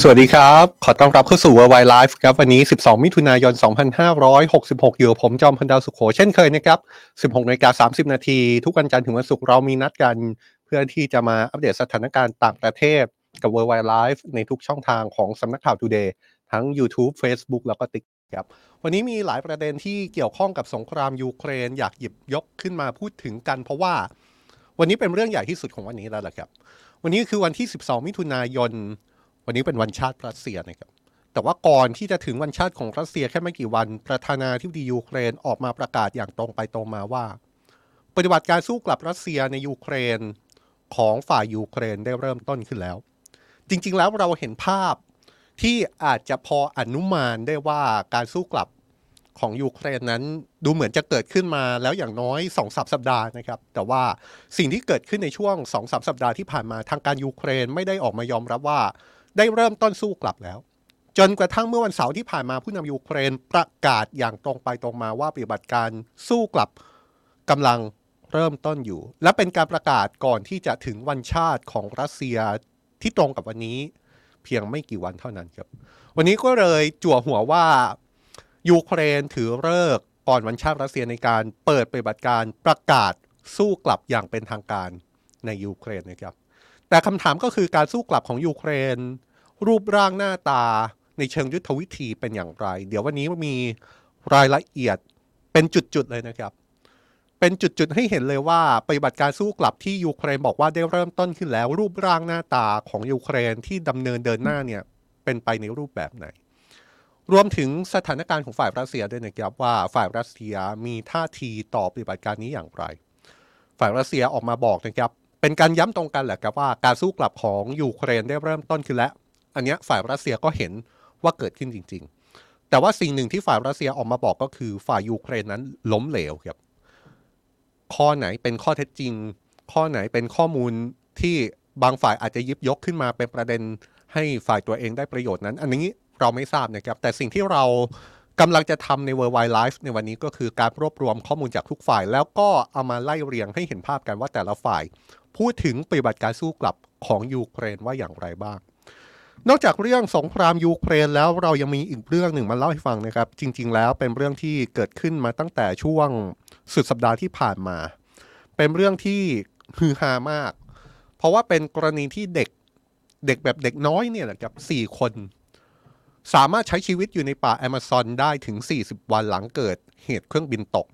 สวัสดีครับ ขอต้อนรับเข้าสู่ Worldwide Life ครับ วันนี้ 12 มิถุนายน 2566 อยู่กับผมจอมพันดาวสุขโขเช่นเคยนะครับ 16นาฬิกา30 นาที ทุกวันจันทร์ถึงวันศุกร์เรามีนัดกันเพื่อที่จะมาอัปเดตสถานการณ์ต่างประเทศกับ Worldwide Life ในทุกช่องทางของสำนักข่าว Today ทั้ง YouTube Facebook แล้วก็ TikTok ครับ วันนี้มีหลายประเด็นที่เกี่ยวข้องกับสงครามยูเครน อยากหยิบยกขึ้นมาพูดถึงกัน เพราะว่าวันนี้เป็นเรื่องใหญ่ที่สุดของวันนี้แล้วล่ะครับ วันนี้คือวันที่ 12 มิถุนายน วันนี้เป็นวันชาติรัสเซียนะครับแต่ว่าก่อนที่จะถึงวันชาติของรัสเซียแค่ไม่กี่วัน ประธานาธิบดียูเครนออกมาประกาศอย่างตรงไปตรงมาว่า ปฏิบัติการสู้กลับรัสเซียในยูเครนของฝ่ายยูเครนได้เริ่มต้นขึ้นแล้ว จริง ๆ แล้วเราเห็นภาพที่อาจจะพออนุมานได้ว่าการสู้กลับของยูเครนนั้นดูเหมือนจะเกิดขึ้นมาแล้วอย่างน้อย2อสสัปดาห์นะครับ แต่ว่าสิ่งที่เกิดขึ้นในช่วง2อสสัปดาห์ที่ผ่านมาทางการยูเครนไม่ได้ออกมายอมรับว่า ได้เริ่มต้นสู้กลับแล้ว จนกระทั่งเมื่อวันเสาร์ที่ผ่านมาผู้นำยูเครนประกาศอย่างตรงไปตรงมาว่าปฏิบัติการสู้กลับกำลังเริ่มต้นอยู่ และเป็นการประกาศก่อนที่จะถึงวันชาติของรัสเซียที่ตรงกับวันนี้เพียงไม่กี่วันเท่านั้นครับ วันนี้ก็เลยจั่วหัวว่ายูเครนถือเลิกก่อนวันชาติรัสเซียในการเปิดปฏิบัติการประกาศสู้กลับอย่างเป็นทางการในยูเครนนะครับ แต่คำถามก็คือการสู้กลับของยูเครน รูปร่างหน้าตาในเชิงยุทธวิธีเป็นอย่างไร เดี๋ยววันนี้มีรายละเอียดเป็นจุดๆเลยนะครับ เป็นจุดๆให้เห็นเลยว่าปฏิบัติการสู้กลับที่ยูเครนบอกว่าได้เริ่มต้นขึ้นแล้ว รูปร่างหน้าตาของยูเครนที่ดำเนินเดินหน้าเนี่ยเป็นไปในรูปแบบไหน รวมถึงสถานการณ์ของฝ่ายรัสเซียด้วยนะครับว่าฝ่ายรัสเซียมีท่าทีต่อปฏิบัติการนี้อย่างไร ฝ่ายรัสเซียออกมาบอกนะครับ เป็นการย้ำตรงกันแหละครับว่าการสู้กลับของยูเครนได้เริ่มต้นขึ้นแล้ว อันนี้ฝ่ายรัสเซียก็เห็นว่าเกิดขึ้นจริง ๆ แต่ว่าสิ่งหนึ่งที่ฝ่ายรัสเซียออกมาบอกก็คือฝ่ายยูเครนนั้นล้มเหลวครับข้อไหนเป็นข้อเท็จจริง ข้อไหนเป็นข้อมูลที่บางฝ่ายอาจจะยิบยกขึ้นมาเป็นประเด็นให้ฝ่ายตัวเองได้ประโยชน์นั้น อันนี้เราไม่ทราบนะครับแต่สิ่งที่เรา กำลังจะทำใน World Wide Life ในวันนี้ก็คือการรวบรวมข้อมูลจากทุกฝ่าย แล้วก็เอามาไล่เรียงให้เห็นภาพกันว่าแต่ละฝ่าย พูดถึงปฏิบัติการสู้กลับของยูเครนว่าอย่างไรบ้าง นอกจากเรื่องสงครามยูเครนแล้วเรายังมีอีกเรื่องหนึ่งมาเล่าให้ฟังนะครับ จริง ๆ แล้วเป็นเรื่องที่เกิดขึ้นมาตั้งแต่ช่วงสุดสัปดาห์ที่ผ่านมา เป็นเรื่องที่ฮือฮามาก เพราะว่าเป็นกรณีที่เด็กเด็กแบบเด็กน้อยเนี่ยแหละครับสี่คน สามารถใช้ชีวิตอยู่ในป่าแอมะซอนได้ถึง 40 วันหลังเกิดเหตุเครื่องบินตก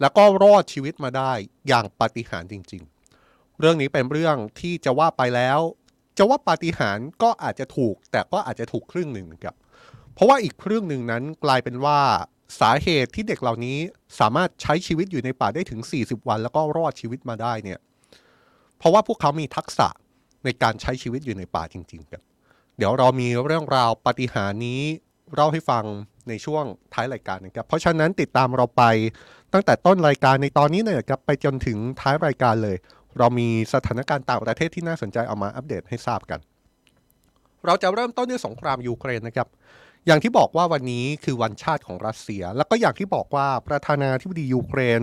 แล้วก็รอดชีวิตมาได้อย่างปาฏิหาริย์จริง ๆ เรื่องนี้เป็นเรื่องที่จะว่าไปแล้ว จะว่าปาฏิหาริย์ก็อาจจะถูก แต่ก็อาจจะถูกครึ่งหนึ่งครับ เพราะว่าอีกครึ่งหนึ่งนั้นกลายเป็นว่าสาเหตุที่เด็กเหล่านี้สามารถใช้ชีวิตอยู่ในป่าได้ถึง 40 วัน แล้วก็รอดชีวิตมาได้เนี่ย เพราะว่าพวกเขามีทักษะในการใช้ชีวิตอยู่ในป่าจริงๆครับ เดี๋ยวเรามีเรื่องราวปฏิหารนี้เล่าให้ฟังในช่วงท้ายรายการนะครับ เพราะฉะนั้นติดตามเราไปตั้งแต่ต้นรายการในตอนนี้เนี่ยครับไปจนถึงท้ายรายการเลย เรามีสถานการณ์ต่างประเทศที่น่าสนใจเอามาอัปเดตให้ทราบกัน เราจะเริ่มต้นด้วยสงครามยูเครนนะครับ อย่างที่บอกว่าวันนี้คือวันชาติของรัสเซีย แล้วก็อย่างที่บอกว่าประธานาธิบดียูเครน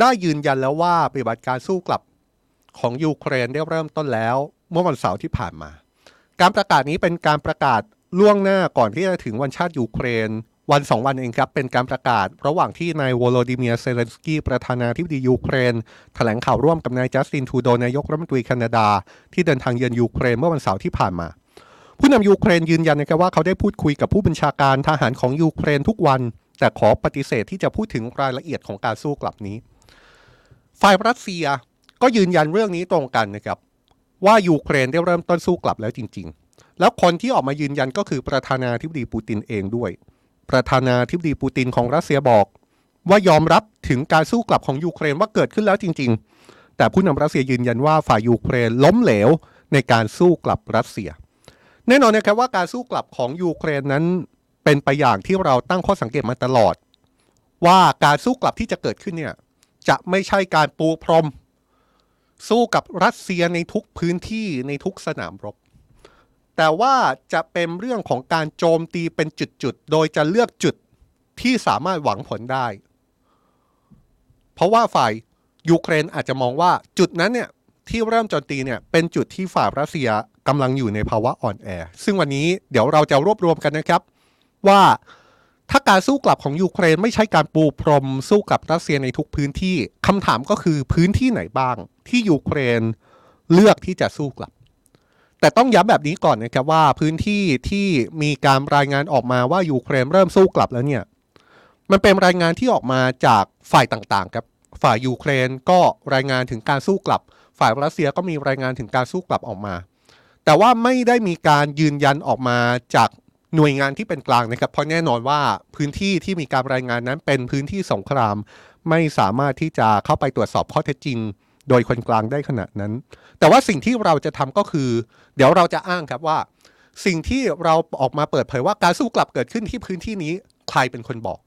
ได้ยืนยันแล้วว่าปฏิบัติการสู้กลับของยูเครนได้เริ่มต้นแล้ว เมื่อวันเสาร์ที่ผ่านมา การประกาศนี้เป็นการประกาศล่วงหน้าก่อนที่จะถึงวันชาติยูเครน วันสองวันเองครับ เป็นการประกาศ ระหว่างที่นายโวโลดิเมียร์ เซเลนสกีประธานาธิบดียูเครน แถลงข่าวร่วมกับนายจัสติน ทรูโดนายกรัฐมนตรีแคนาดา ที่เดินทางเยือนยูเครนเมื่อวันเสาร์ที่ผ่านมา ผู้นำยูเครนยืนยันนะครับว่าเขาได้พูดคุยกับผู้บัญชาการทหารของยูเครนทุกวัน แต่ขอปฏิเสธที่จะพูดถึงรายละเอียดของการสู้กลับนี้ ฝ่ายรัสเซียก็ยืนยันเรื่องนี้ตรงกันนะครับ ว่ายูเครนได้เริ่มต้นสู้กลับแล้วจริง ๆ แล้วคนที่ออกมายืนยันก็คือประธานาธิบดีปูตินเองด้วย ประธานาธิบดีปูตินของรัสเซียบอก ว่ายอมรับถึงการสู้กลับของยูเครนว่าเกิดขึ้นแล้วจริง ๆ แต่ผู้นำรัสเซียยืนยันว่าฝ่ายยูเครนล้มเหลวในการสู้กลับรัสเซีย แน่นอนนะครับว่าการสู้กลับของยูเครนนั้นเป็นไปอย่างที่เราตั้งข้อสังเกตมาตลอด ว่าการสู้กลับที่จะเกิดขึ้นเนี่ยจะไม่ใช่การปูพรม สู้กับรัสเซียในทุกพื้นที่ในทุกสนามรบ แต่ว่าจะเป็นเรื่องของการโจมตีเป็นจุดๆ โดยจะเลือกจุดที่สามารถหวังผลได้ เพราะว่าฝ่ายยูเครนอาจจะมองว่าจุดนั้นเนี่ยที่เริ่มโจมตีเนี่ยเป็นจุดที่ฝ่ายรัสเซียกำลังอยู่ในภาวะอ่อนแอ ซึ่งวันนี้เดี๋ยวเราจะรวบรวมกันนะครับว่า ถ้าการสู้กลับของยูเครนไม่ใช่การปูพรมสู้กับรัสเซียในทุกพื้นที่คำถามก็คือพื้นที่ไหนบ้าง ที่ยูเครนเลือกที่จะสู้กลับ แต่ต้องย้ำแบบนี้ก่อนนะครับว่าพื้นที่ที่มีการรายงานออกมาว่ายูเครนเริ่มสู้กลับแล้วเนี่ยมันเป็นรายงานที่ออกมาจากฝ่ายต่างๆครับฝ่ายยูเครนก็รายงานถึงการสู้กลับ ฝ่ายรัสเซียก็มีรายงานถึงการสู้กลับออกมา แต่ว่าไม่ได้มีการยืนยันออกมาจาก หน่วยงานที่เป็นกลางนะครับ เพราะแน่นอนว่าพื้นที่ที่มีการรายงานนั้นเป็นพื้นที่สงคราม ไม่สามารถที่จะเข้าไปตรวจสอบข้อเท็จจริง โดยคนกลางได้ขนาดนั้น แต่ว่าสิ่งที่เราจะทำก็คือ เดี๋ยวเราจะอ้างครับว่า สิ่งที่เราออกมาเปิดเผยว่าการสู้กลับเกิดขึ้นที่พื้นที่นี้ใครเป็นคนบอก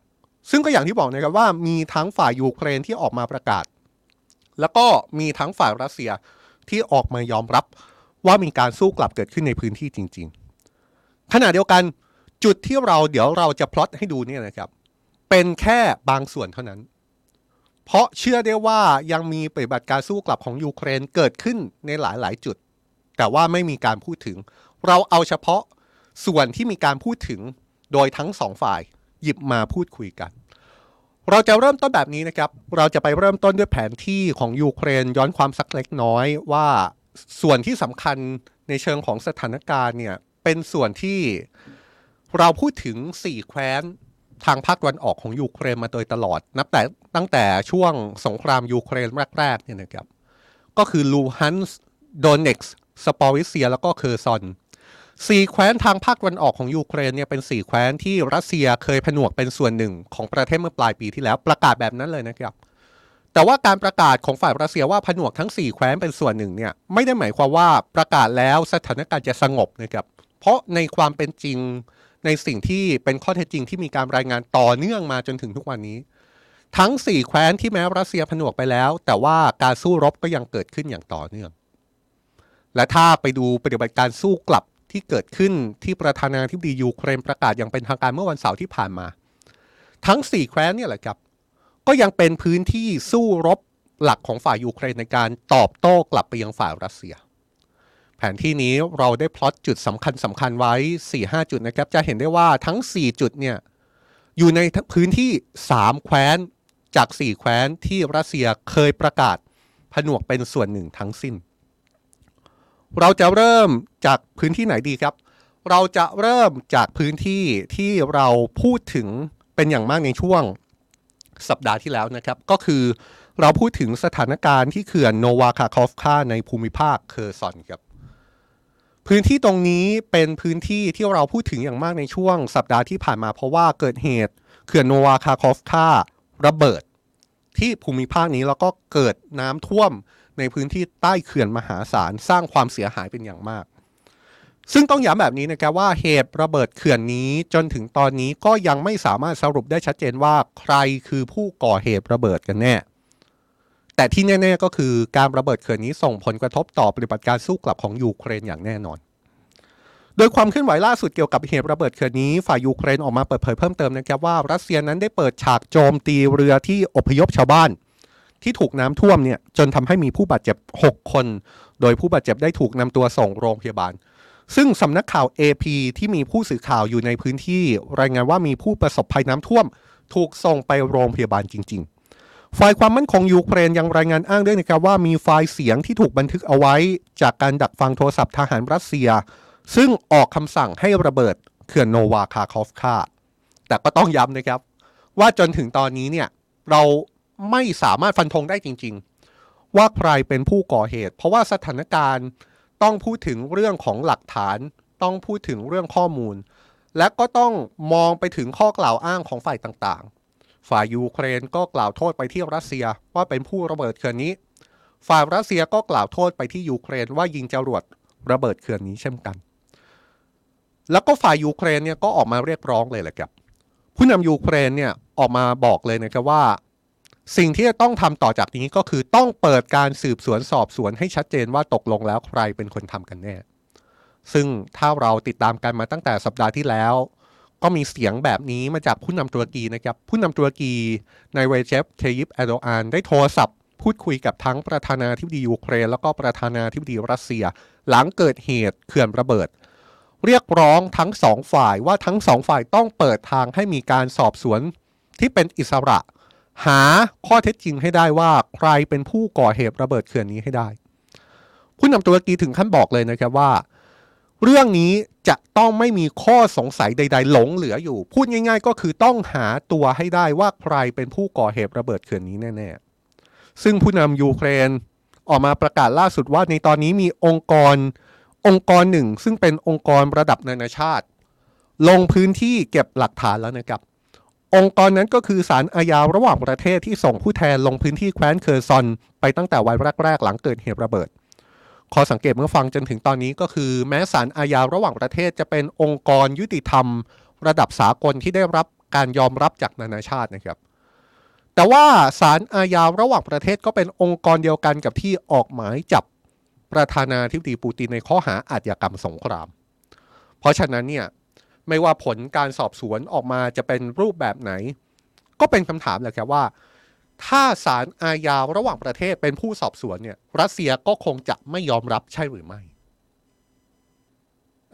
ซึ่งก็อย่างที่บอกนะครับว่ามีทั้งฝ่ายยูเครนที่ออกมาประกาศ แล้วก็มีทั้งฝ่ายรัสเซียที่ออกมายอมรับว่ามีการสู้กลับเกิดขึ้นในพื้นที่จริง ๆ ขณะเดียวกันจุดที่เราเดี๋ยวเราจะพลอตให้ดูเนี่ยนะครับ เป็นแค่บางส่วนเท่านั้น เพราะเชื่อได้ว่ายังมีปฏิบัติการสู้กลับของยูเครนเกิดขึ้นในหลายๆ จุด แต่ว่าไม่มีการพูดถึง เราเอาเฉพาะส่วนที่มีการพูดถึงโดยทั้งสองฝ่ายหยิบมาพูดคุยกัน เราจะเริ่มต้นแบบนี้นะครับ เราจะไปเริ่มต้นด้วยแผนที่ของยูเครนย้อนความสักเล็กน้อยว่าส่วนที่สำคัญในเชิงของสถานการณ์เนี่ย เป็นส่วนที่เราพูดถึง 4 แคว้นทางภาคตะวันออกของยูเครนมาโดยตลอด นับแต่ตั้งแต่ช่วงสงครามยูเครนแรกๆเนี่ยนะครับ ก็คือลูฮันสก์โดเนตสก์ ซาปอริซเซีย แล้วก็เคอร์ซอนสี่แคว้นทางภาคตะวันออกของยูเครนเนี่ยเป็นสี่แคว้นที่รัสเซียเคยผนวกเป็นส่วนหนึ่งของประเทศเมื่อปลายปีที่แล้วประกาศแบบนั้นเลยนะครับ แต่ว่าการประกาศของฝ่ายรัสเซียว่าผนวกทั้ง 4 แคว้นเป็นส่วนหนึ่งเนี่ยไม่ได้หมายความว่าประกาศแล้วสถานการณ์จะสงบนะครับ เพราะในความเป็นจริงในสิ่งที่เป็นข้อเท็จจริงที่มีการรายงานต่อเนื่องมาจนถึงทุกวันนี้ ทั้ง 4 แคว้นที่แม้รัสเซียผนวกไปแล้ว แต่ว่าการสู้รบก็ยังเกิดขึ้นอย่างต่อเนื่อง และถ้าไปดูปฏิบัติการสู้กลับที่เกิดขึ้นที่ประธานาธิบดียูเครนประกาศอย่างเป็นทางการเมื่อวันเสาร์ที่ผ่านมา ทั้ง 4 แคว้นเนี่ยแหละครับก็ยังเป็นพื้นที่สู้รบหลักของฝ่ายยูเครนในการตอบโต้กลับไปยังฝ่ายรัสเซีย แผนที่นี้เราได้พลอตจุดสำคัญสำคัญไว้ 4-5 จุดนะครับ จะเห็นได้ว่าทั้ง 4 จุดเนี่ยอยู่ในพื้นที่ 3 แคว้นจาก 4 แคว้นที่รัสเซียเคยประกาศผนวกเป็นส่วนหนึ่งทั้งสิ้น เราจะเริ่มจากพื้นที่ไหนดีครับ เราจะเริ่มจากพื้นที่ที่เราพูดถึงเป็นอย่างมากในช่วงสัปดาห์ที่แล้วนะครับ ก็คือเราพูดถึงสถานการณ์ที่เขื่อนโนวาคาคอฟคาในภูมิภาคเคอร์ซอนครับ พื้นที่ตรงนี้เป็นพื้นที่ที่เราพูดถึงอย่างมากในช่วงสัปดาห์ที่ผ่านมาเพราะว่าเกิดเหตุเขื่อนโนวาคาคอฟคาระเบิด ที่ภูมิภาคนี้แล้วก็เกิดน้ำท่วมในพื้นที่ใต้เขื่อนมหาศาลสร้างความเสียหายเป็นอย่างมาก ซึ่งต้องย้ำแบบนี้นะครับว่าเหตุระเบิดเขื่อนนี้จนถึงตอนนี้ก็ยังไม่สามารถสรุปได้ชัดเจนว่าใครคือผู้ก่อเหตุระเบิดกันแน่ แต่ที่แน่ ๆ ก็คือการระเบิดเขื่อนนี้ส่งผลกระทบต่อปฏิบัติการสู้กลับของยูเครนอย่างแน่นอน โดยความเคลื่อนไหวล่าสุดเกี่ยวกับเหตุระเบิดเขื่อนนี้ ฝ่ายยูเครนออกมาเปิดเผยเพิ่มเติมนะครับว่ารัสเซียนั้นได้เปิดฉากโจมตีเรือที่อพยพชาวบ้าน ที่ถูกน้ำท่วมเนี่ยจนทำให้มีผู้บาดเจ็บ 6 คน โดยผู้บาดเจ็บได้ถูกนำตัวส่งโรงพยาบาล ซึ่งสำนักข่าว AP ที่มีผู้สื่อข่าวอยู่ในพื้นที่ รายงานว่ามีผู้ประสบภัยน้ำท่วม ถูกส่งไปโรงพยาบาลจริง ๆ ฝ่ายความมั่นคงยูเครนยังรายงานอ้างด้วยนะครับว่ามีไฟล์เสียงที่ถูกบันทึกเอาไว้ จากการดักฟังโทรศัพท์ทหารรัสเซีย ซึ่งออกคำสั่งให้ระเบิดเขื่อนโนวาคาคอฟคาแต่ก็ต้องย้ำนะครับ ว่าจนถึงตอนนี้เนี่ยเราไม่สามารถฟันธงได้จริง ๆ ว่าใครเป็นผู้ก่อเหตุ เพราะว่าสถานการณ์ต้องพูดถึงเรื่องของหลักฐาน ต้องพูดถึงเรื่องข้อมูล และก็ต้องมองไปถึงข้อกล่าวอ้างของฝ่ายต่างๆ ฝ่ายยูเครนก็กล่าวโทษไปที่รัสเซียว่าเป็นผู้ระเบิดเขื่อนนี้ ฝ่ายรัสเซียก็กล่าวโทษไปที่ยูเครนว่ายิงจรวดระเบิดเขื่อนนี้เช่นกัน แล้วก็ฝ่ายยูเครนเนี่ยก็ออกมาเรียกร้องเลยแหละครับ ผู้นำยูเครนเนี่ยออกมาบอกเลยนะครับว่า สิ่งที่จะต้องทำต่อจากนี้ก็คือต้องเปิดการสืบสวนสอบสวนให้ชัดเจนว่าตกลงแล้วใครเป็นคนทำกันแน่ ซึ่งถ้าเราติดตามกันมาตั้งแต่สัปดาห์ที่แล้ว ก็มีเสียงแบบนี้มาจากผู้นำตุรกีนะครับ ผู้นำตุรกีในเวเจฟเทยิปแอโดอานได้โทรศัพท์ พูดคุยกับทั้งประธานาธิบดียูเครน แล้วก็ประธานาธิบดีรัสเซีย หลังเกิดเหตุเขื่อนระเบิด เรียกร้องทั้งสองฝ่ายว่าทั้งสองฝ่ายต้องเปิดทางให้มีการสอบสวนที่เป็นอิสระ หาข้อเท็จจริงให้ได้ว่าใครเป็นผู้ก่อเหตุระเบิดเขื่อนนี้ให้ได้ ผู้นำตุรกีถึงขั้นบอกเลยนะครับว่า เรื่องนี้จะต้องไม่มีข้อสงสัยใด ๆ หลงเหลืออยู่ พูดง่าย ๆ ก็คือต้องหาตัวให้ได้ว่าใครเป็นผู้ก่อเหตุระเบิดเขื่อนนี้แน่ๆ ซึ่งผู้นำยูเครนออกมาประกาศล่าสุดว่าในตอนนี้มีองค์กรองค์กรหนึ่ง ซึ่งเป็นองค์กรระดับนานาชาติ ลงพื้นที่เก็บหลักฐานแล้วนะครับ องค์กรนั้นก็คือศาลอาญาระหว่างประเทศที่ส่งผู้แทนลงพื้นที่แคว้นเคอร์ซอน ไปตั้งแต่วันแรกๆหลังเกิดเหตุระเบิด ข้อสังเกตเมื่อฟังจนถึงตอนนี้ก็คือ แม้ศาลอาญาระหว่างประเทศจะเป็นองค์กรยุติธรรม ระดับสากลที่ได้รับการยอมรับจากนานาชาตินะครับ แต่ว่าศาลอาญาระหว่างประเทศก็เป็นองค์กรเดียวกันกับที่ออกหมายจับประธานาธิบดีปูตินในข้อหาอาชญากรรมสงคราม เพราะฉะนั้นเนี่ยไม่ว่าผลการสอบสวนออกมาจะเป็นรูปแบบไหน ก็เป็นคำถามแหละครับว่า ถ้าศาลอาญาระหว่างประเทศเป็นผู้สอบสวนเนี่ยรัสเซียก็คงจะไม่ยอมรับใช่หรือไม่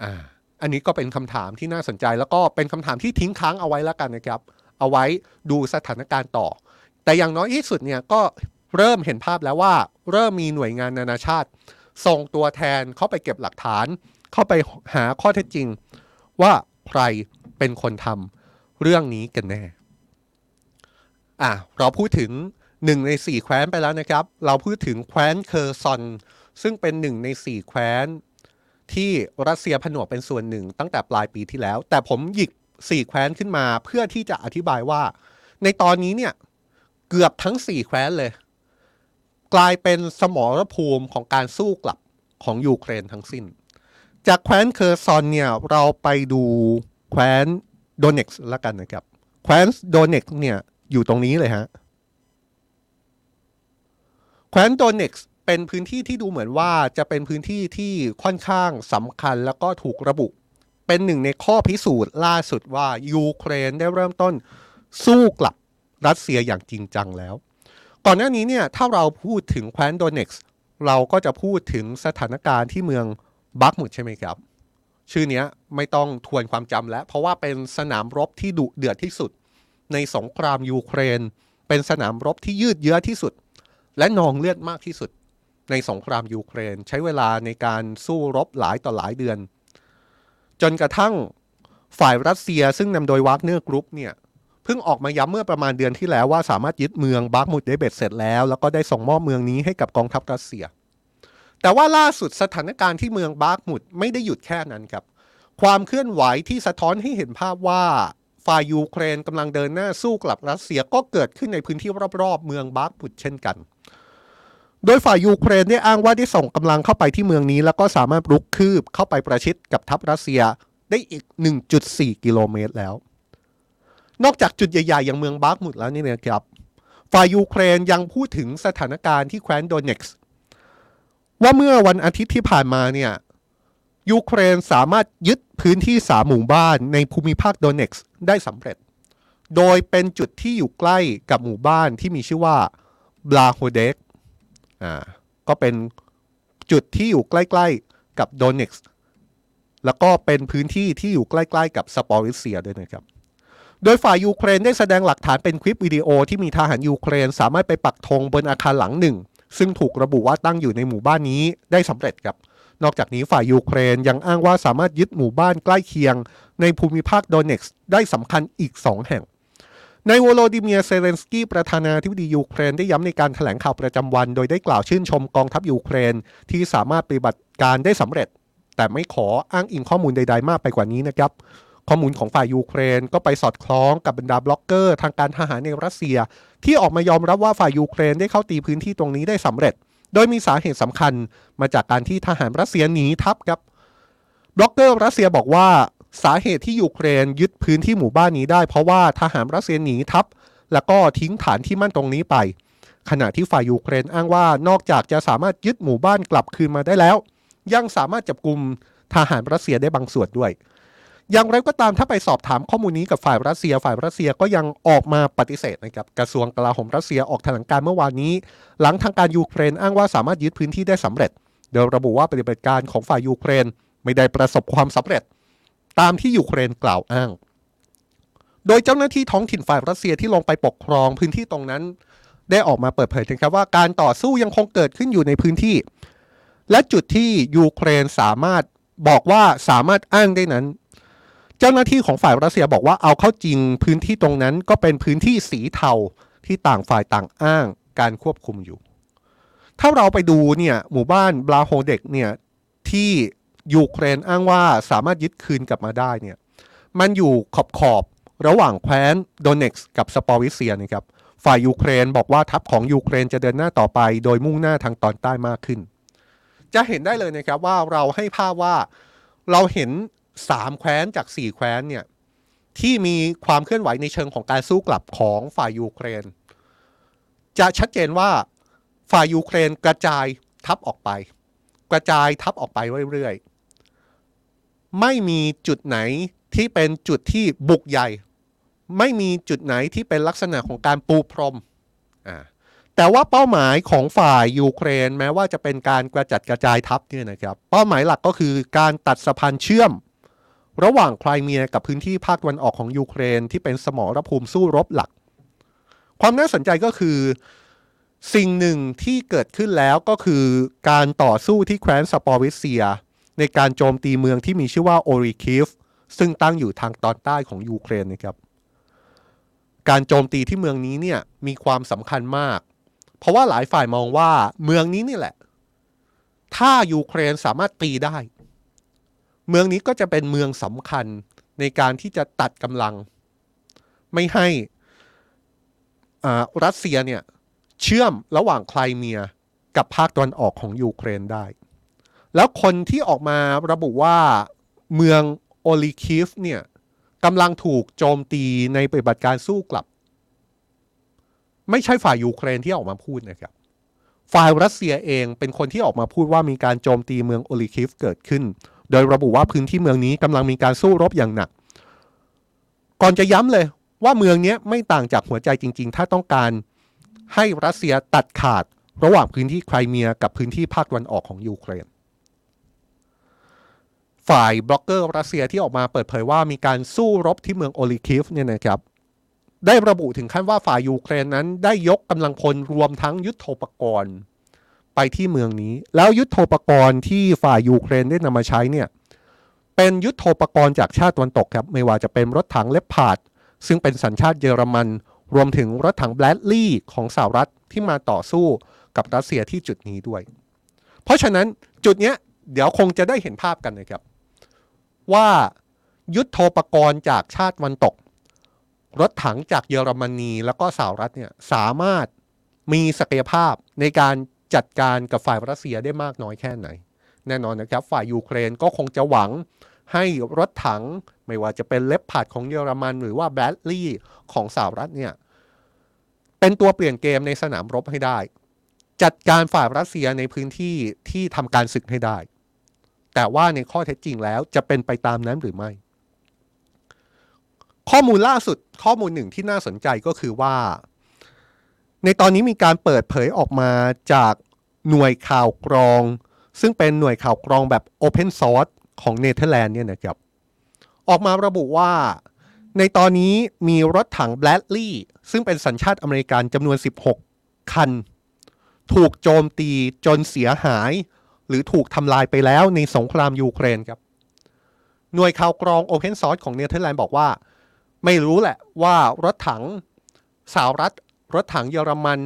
อ่า อันนี้ก็เป็นคำถามที่น่าสนใจแล้วก็เป็นคำถามที่ทิ้งค้างเอาไว้แล้วกันนะครับ เอาไว้ดูสถานการณ์ต่อ แต่อย่างน้อยที่สุดเนี่ยก็เริ่มเห็นภาพแล้วว่า เริ่มมีหน่วยงานนานาชาติ ส่งตัวแทนเข้าไปเก็บหลักฐาน เข้าไปหาข้อเท็จจริง ว่าใครเป็นคนทำเรื่องนี้กันแน่ อะเราพูดถึงหนึ่งในสี่แคว้นไปแล้วนะครับ เราพูดถึงแคว้นเคอร์ซอน ซึ่งเป็นหนึ่งในสี่แคว้น ที่รัสเซียผนวกเป็นส่วนหนึ่งตั้งแต่ปลายปีที่แล้ว แต่ผมหยิบสี่แคว้นขึ้นมาเพื่อที่จะอธิบายว่า ในตอนนี้เนี่ยเกือบทั้งสี่แคว้นเลย กลายเป็นสมรภูมิของการสู้กลับของยูเครนทั้งสิ้น จากแคว้นเคอร์ซอนเนี่ยเราไปดูแคว้นโดเนตสก์ละกันนะครับแคว้นโดเนตสก์เนี่ย อยู่ตรงนี้เลยฮะแคว้นโดเนตสก์เป็นพื้นที่ที่ดูเหมือนว่าจะเป็นพื้นที่ที่ค่อนข้างสำคัญแล้วก็ถูกระบุ เป็นหนึ่งในข้อพิสูจน์ล่าสุดว่ายูเครนได้เริ่มต้นสู้กลับรัสเซียอย่างจริงจังแล้ว ก่อนหน้านี้เนี่ยถ้าเราพูดถึงแคว้นโดเนตสก์เราก็จะพูดถึงสถานการณ์ที่เมืองบัคมุตใช่ไหมครับ ชื่อนี้ไม่ต้องทวนความจำแล้ว เพราะว่าเป็นสนามรบที่ดุเดือดที่สุด ในสงครามยูเครน เป็นสนามรบที่ยืดเยื้อที่สุด และนองเลือดมากที่สุด ในสงครามยูเครนใช้เวลาในการสู้รบหลายต่อหลายเดือน จนกระทั่งฝ่ายรัสเซียซึ่งนำโดยวากเนอร์กรุ๊ปเนี่ยเพิ่งออกมาย้ำเมื่อประมาณเดือนที่แล้วว่าสามารถยึดเมืองบาร์กมุดได้เบ็ดเสร็จแล้ว แล้วก็ได้ส่งมอบเมืองนี้ให้กับกองทัพรัสเซีย แต่ว่าล่าสุดสถานการณ์ที่เมืองบาร์กมุดไม่ได้หยุดแค่นั้นครับ ความเคลื่อนไหวที่สะท้อนให้เห็นภาพว่า ฝ่ายยูเครนกำลังเดินหน้าสู้กลับรัสเซียก็เกิดขึ้นในพื้นที่รอบๆ เมืองบัคมุตเช่นกัน โดยฝ่ายยูเครนได้อ้างว่าได้ส่งกำลังเข้าไปที่เมืองนี้ แล้วก็สามารถรุกคืบเข้าไปประชิดกับทัพรัสเซียได้อีก 1.4 กิโลเมตรแล้ว นอกจากจุดใหญ่ๆ อย่างเมืองบาร์กมุดแล้วนี่นะครับ ฝ่ายยูเครนยังพูดถึงสถานการณ์ที่แคว้นโดเนตสก์ว่าเมื่อวันอาทิตย์ที่ผ่านมาเนี่ย ยูเครนสามารถยึดพื้นที่สามหมู่บ้านในภูมิภาคโดเนตสก์ได้สำเร็จ โดยเป็นจุดที่อยู่ใกล้กับหมู่บ้านที่มีชื่อว่าบลาโฮดัตเนก็เป็นจุดที่อยู่ใกล้ ๆกับโดเนตสก์แล้วก็เป็นพื้นที่ที่อยู่ใกล้ๆกับซาปอริเซียด้วยนะครับ โดยฝ่ายยูเครนได้แสดงหลักฐานเป็นคลิปวิดีโอที่มีทหารยูเครนสามารถไปปักธงบนอาคารหลังหนึ่ง ซึ่งถูกระบุว่าตั้งอยู่ในหมู่บ้านนี้ได้สำเร็จครับ นอกจากนี้ฝ่ายยูเครนยังอ้างว่าสามารถยึดหมู่บ้านใกล้เคียง ในภูมิภาคโดเนตสก์ได้สำเร็จอีก 2 แห่งนายโวโลดิเมียร์ เซเลนสกีประธานาธิบดียูเครนได้ย้ำในการแถลงข่าวประจำวัน โดยได้กล่าวชื่นชมกองทัพยูเครน ที่สามารถปฏิบัติการได้สำเร็จ แต่ไม่ขออ้างอิงข้อมูลใด ๆ มากไปกว่านี้นะครับ ข้อมูลของฝ่ายยูเครนก็ไปสอดคล้องกับบรรดาบล็อกเกอร์ ทางการทหารในรัสเซีย ที่ออกมายอมรับว่าฝ่ายยูเครนได้เข้าตีพื้นที่ตรงนี้ได้สำเร็จ โดยมีสาเหตุสำคัญมาจากการที่ทหารรัสเซียหนีทัพครับบล็อกเกอร์รัสเซียบอกว่าสาเหตุที่ยูเครนยึดพื้นที่หมู่บ้านนี้ได้ เพราะว่าทหารรัสเซียหนีทัพ แล้วก็ทิ้งฐานที่มั่นตรงนี้ไป ขณะที่ฝ่ายยูเครนอ้างว่านอกจากจะสามารถยึดหมู่บ้านกลับคืนมาได้แล้ว ยังสามารถจับกลุ่มทหารรัสเซียได้บางส่วนด้วย อย่างไรก็ตามถ้าไปสอบถามข้อมูลนี้กับฝ่ายรัสเซีย ฝ่ายรัสเซียก็ยังออกมาปฏิเสธนะครับกระทรวงกลาโหมรัสเซียออกแถลงการณ์เมื่อวานนี้ หลังทางการยูเครนอ้างว่าสามารถยึดพื้นที่ได้สำเร็จ โดยระบุว่าปฏิบัติการของฝ่ายยูเครนไม่ได้ประสบความสำเร็จ ตามที่ยูเครนกล่าวอ้าง โดยเจ้าหน้าที่ท้องถิ่นฝ่ายรัสเซียที่ลงไปปกครองพื้นที่ตรงนั้น ได้ออกมาเปิดเผยนะครับว่าการต่อสู้ยังคงเกิดขึ้นอยู่ในพื้นที่ และจุดที่ยูเครนสามารถบอกว่าสามารถอ้างได้นั้น เจ้าหน้าที่ของฝ่ายรัสเซียบอกว่าเอาเข้าจริงพื้นที่ตรงนั้นก็เป็นพื้นที่สีเทาที่ต่างฝ่ายต่างอ้างการควบคุมอยู่ ถ้าเราไปดูเนี่ยหมู่บ้านบลาโฮเด็กเนี่ยที่ยูเครนอ้างว่าสามารถยึดคืนกลับมาได้เนี่ยมันอยู่ขอบขอบระหว่างแคว้นโดเนตสก์กับซาปอริเซียนะครับฝ่ายยูเครนบอกว่าทัพของยูเครนจะเดินหน้าต่อไป โดยมุ่งหน้าทางตอนใต้มากขึ้น จะเห็นได้เลยนะครับว่าเราให้ภาพว่าเราเห็น สามแคว้นจากสี่แคว้นเนี่ยที่มีความเคลื่อนไหวในเชิงของการสู้กลับของฝ่ายยูเครน จะชัดเจนว่าฝ่ายยูเครนกระจายทัพออกไป กระจายทัพออกไปเรื่อยๆไม่มีจุดไหนที่เป็นจุดที่บุกใหญ่ ไม่มีจุดไหนที่เป็นลักษณะของการปูพรมอ่าแต่ว่าเป้าหมายของฝ่ายยูเครนแม้ว่าจะเป็นการกระจัดกระจายทัพเนี่ยนะครับ เป้าหมายหลักก็คือการตัดสะพานเชื่อม ระหว่างไครเมียกับพื้นที่ภาคตะวันออกของยูเครนที่เป็นสมรภูมิสู้รบหลัก ความน่าสนใจก็คือสิ่งหนึ่งที่เกิดขึ้นแล้วก็คือการต่อสู้ที่แคว้นสปอริเซีย ในการโจมตีเมืองที่มีชื่อว่าโอริคิฟซึ่งตั้งอยู่ทางตอนใต้ของยูเครนนะครับ การโจมตีที่เมืองนี้เนี่ยมีความสำคัญมาก เพราะว่าหลายฝ่ายมองว่าเมืองนี้นี่แหละ ถ้ายูเครนสามารถตีได้ เมืองนี้ก็จะเป็นเมืองสำคัญในการที่จะตัดกำลัง ไม่ให้รัสเซียเนี่ยเชื่อมระหว่างไครเมียกับภาคตะวันออกของยูเครนได้ แล้วคนที่ออกมาระบุว่าเมืองโอริคิฟเนี่ยกำลังถูกโจมตีในปฏิบัติการสู้กลับ ไม่ใช่ฝ่ายยูเครนที่ออกมาพูดนะครับ ฝ่ายรัสเซียเองเป็นคนที่ออกมาพูดว่ามีการโจมตีเมืองโอริคิฟเกิดขึ้น โดยระบุว่าพื้นที่เมืองนี้กำลังมีการสู้รบอย่างหนัก ก่อนจะย้ำเลยว่าเมืองนี้ไม่ต่างจากหัวใจจริง ๆ ถ้าต้องการให้รัสเซียตัดขาดระหว่างพื้นที่ไครเมียกับพื้นที่ภาคตะวันออกของยูเครน ฝ่ายบล็อกเกอร์รัสเซียที่ออกมาเปิดเผยว่ามีการสู้รบที่เมืองโอริคิฟเนี่ยนะครับ ได้ระบุถึงขั้นว่าฝ่ายยูเครนนั้นได้ยกกำลังพลรวมทั้งยุทโธปกรณ์ ที่เมืองนี้ แล้วยุทโธปกรณ์ที่ฝ่ายยูเครนได้นำมาใช้เนี่ยเป็นยุทโธปกรณ์จากชาติตะวันตกครับไม่ว่าจะเป็นรถถังเลพเพิร์ดซึ่งเป็นสัญชาติเยอรมัน รวมถึงรถถังแบรดลีย์ของสหรัฐที่มาต่อสู้กับรัสเซียที่จุดนี้ด้วย เพราะฉะนั้นจุดเนี้ยเดี๋ยวคงจะได้เห็นภาพกันนะครับ ว่ายุทโธปกรณ์จากชาติตะวันตก รถถังจากเยอรมนีแล้วก็สหรัฐเนี่ยสามารถมีศักยภาพในการ จัดการกับฝ่ายรัสเซียได้มากน้อยแค่ไหน แน่นอนนะครับ ฝ่ายยูเครนก็คงจะหวังให้รถถังไม่ว่าจะเป็นเล็บผาดของเยอรมัน หรือว่าแบดลี่ของสหรัฐเนี่ยเป็นตัวเปลี่ยนเกมในสนามรบให้ได้ จัดการฝ่ายรัสเซียในพื้นที่ที่ทำการศึกให้ได้ แต่ว่าในข้อเท็จจริงแล้วจะเป็นไปตามนั้นหรือไม่ ข้อมูลล่าสุดข้อมูลหนึ่งที่น่าสนใจก็คือว่า ในตอนนี้มีการเปิดเผยออกมาจากหน่วยข่าวกรอง ซึ่งเป็นหน่วยข่าวกรองแบบ Open Source ของเนเธอร์แลนด์เนี่ยนะครับ ออกมาระบุว่า ในตอนนี้มีรถถังแบรดลีย์ซึ่งเป็นสัญชาติอเมริกันจำนวน 16 คัน ถูกโจมตีจนเสียหาย หรือถูกทำลายไปแล้วในสงครามยูเครนครับ หน่วยข่าวกรอง Open Source ของเนเธอร์แลนด์บอกว่า ไม่รู้แหละว่ารถถังสหรัฐ รถถังเยอรมัน